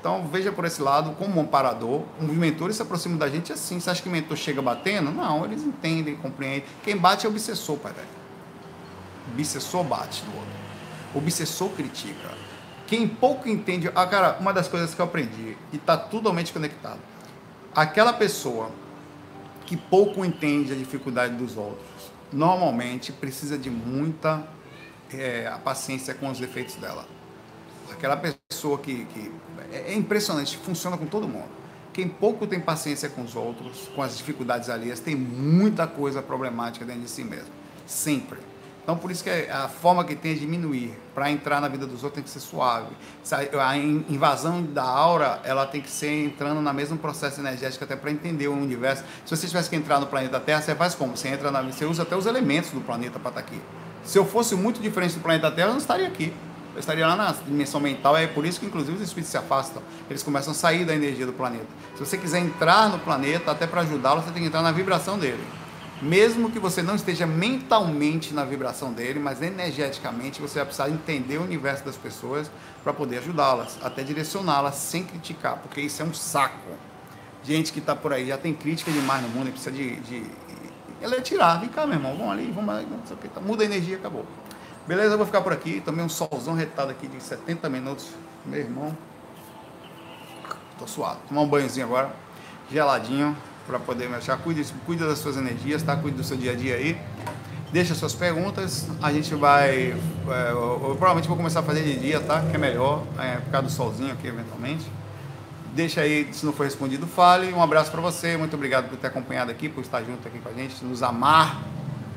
Então veja por esse lado como um parador. Um mentor se aproxima da gente assim. Você acha que o mentor chega batendo? Não, eles entendem, compreendem. Quem bate é o obsessor, pai velho. Obsessor bate no outro. O obsessor critica. Quem pouco entende. Ah, cara, uma das coisas que eu aprendi, e está totalmente conectado. Aquela pessoa que pouco entende a dificuldade dos outros, normalmente precisa de muita é, paciência com os defeitos dela. Aquela pessoa que, que é, é impressionante, funciona com todo mundo. Quem pouco tem paciência com os outros, com as dificuldades alheias, tem muita coisa problemática dentro de si mesmo. Sempre. Então, por isso que a forma que tem é diminuir. Para entrar na vida dos outros tem que ser suave. A invasão da aura, ela tem que ser entrando no mesmo processo energético até para entender o universo. Se você tivesse que entrar no planeta Terra, você faz como? Você entra na, você usa até os elementos do planeta para estar tá aqui. Se eu fosse muito diferente do planeta Terra, eu não estaria aqui eu estaria lá na dimensão mental, é por isso que inclusive os espíritos se afastam, eles começam a sair da energia do planeta. Se você quiser entrar no planeta, até para ajudá-lo, você tem que entrar na vibração dele. Mesmo que você não esteja mentalmente na vibração dele, mas energeticamente você vai precisar entender o universo das pessoas para poder ajudá-las, até direcioná-las sem criticar, porque isso é um saco. Gente que está por aí já tem crítica demais no mundo e precisa de, de ela é tirar, vem cá, meu irmão, vamos ali, vamos ali, não sei o que, tá, muda a energia, acabou. Beleza, eu vou ficar por aqui. Também um solzão retado aqui de 70 minutos. Meu irmão. Tô suado. Tomar um banhozinho agora. Geladinho. Para poder me achar. Cuide, cuide das suas energias, tá? Cuide do seu dia a dia aí. Deixa suas perguntas. A gente vai. É, eu, eu, provavelmente vou começar a fazer de dia, tá? Que é melhor. É, por causa do solzinho aqui, eventualmente. Deixa aí, se não for respondido, fale. Um abraço para você. Muito obrigado por ter acompanhado aqui, por estar junto aqui com a gente, nos amar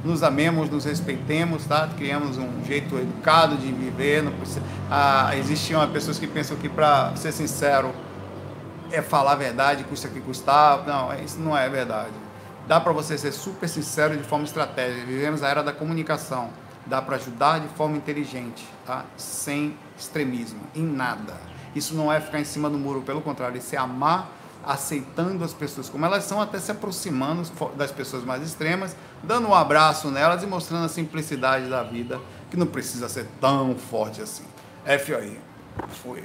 nos amemos, nos respeitemos, tá? Criamos um jeito educado de viver. Não precisa, ah, existiam pessoas que pensam que, para ser sincero, é falar a verdade, custa que custar. Não, isso não é verdade. Dá para você ser super sincero de forma estratégica. Vivemos a era da comunicação. Dá para ajudar de forma inteligente, tá? Sem extremismo, em nada. Isso não é ficar em cima do muro, pelo contrário, isso é amar aceitando as pessoas como elas são, até se aproximando das pessoas mais extremas, dando um abraço nelas e mostrando a simplicidade da vida, que não precisa ser tão forte assim. F aí. Fui.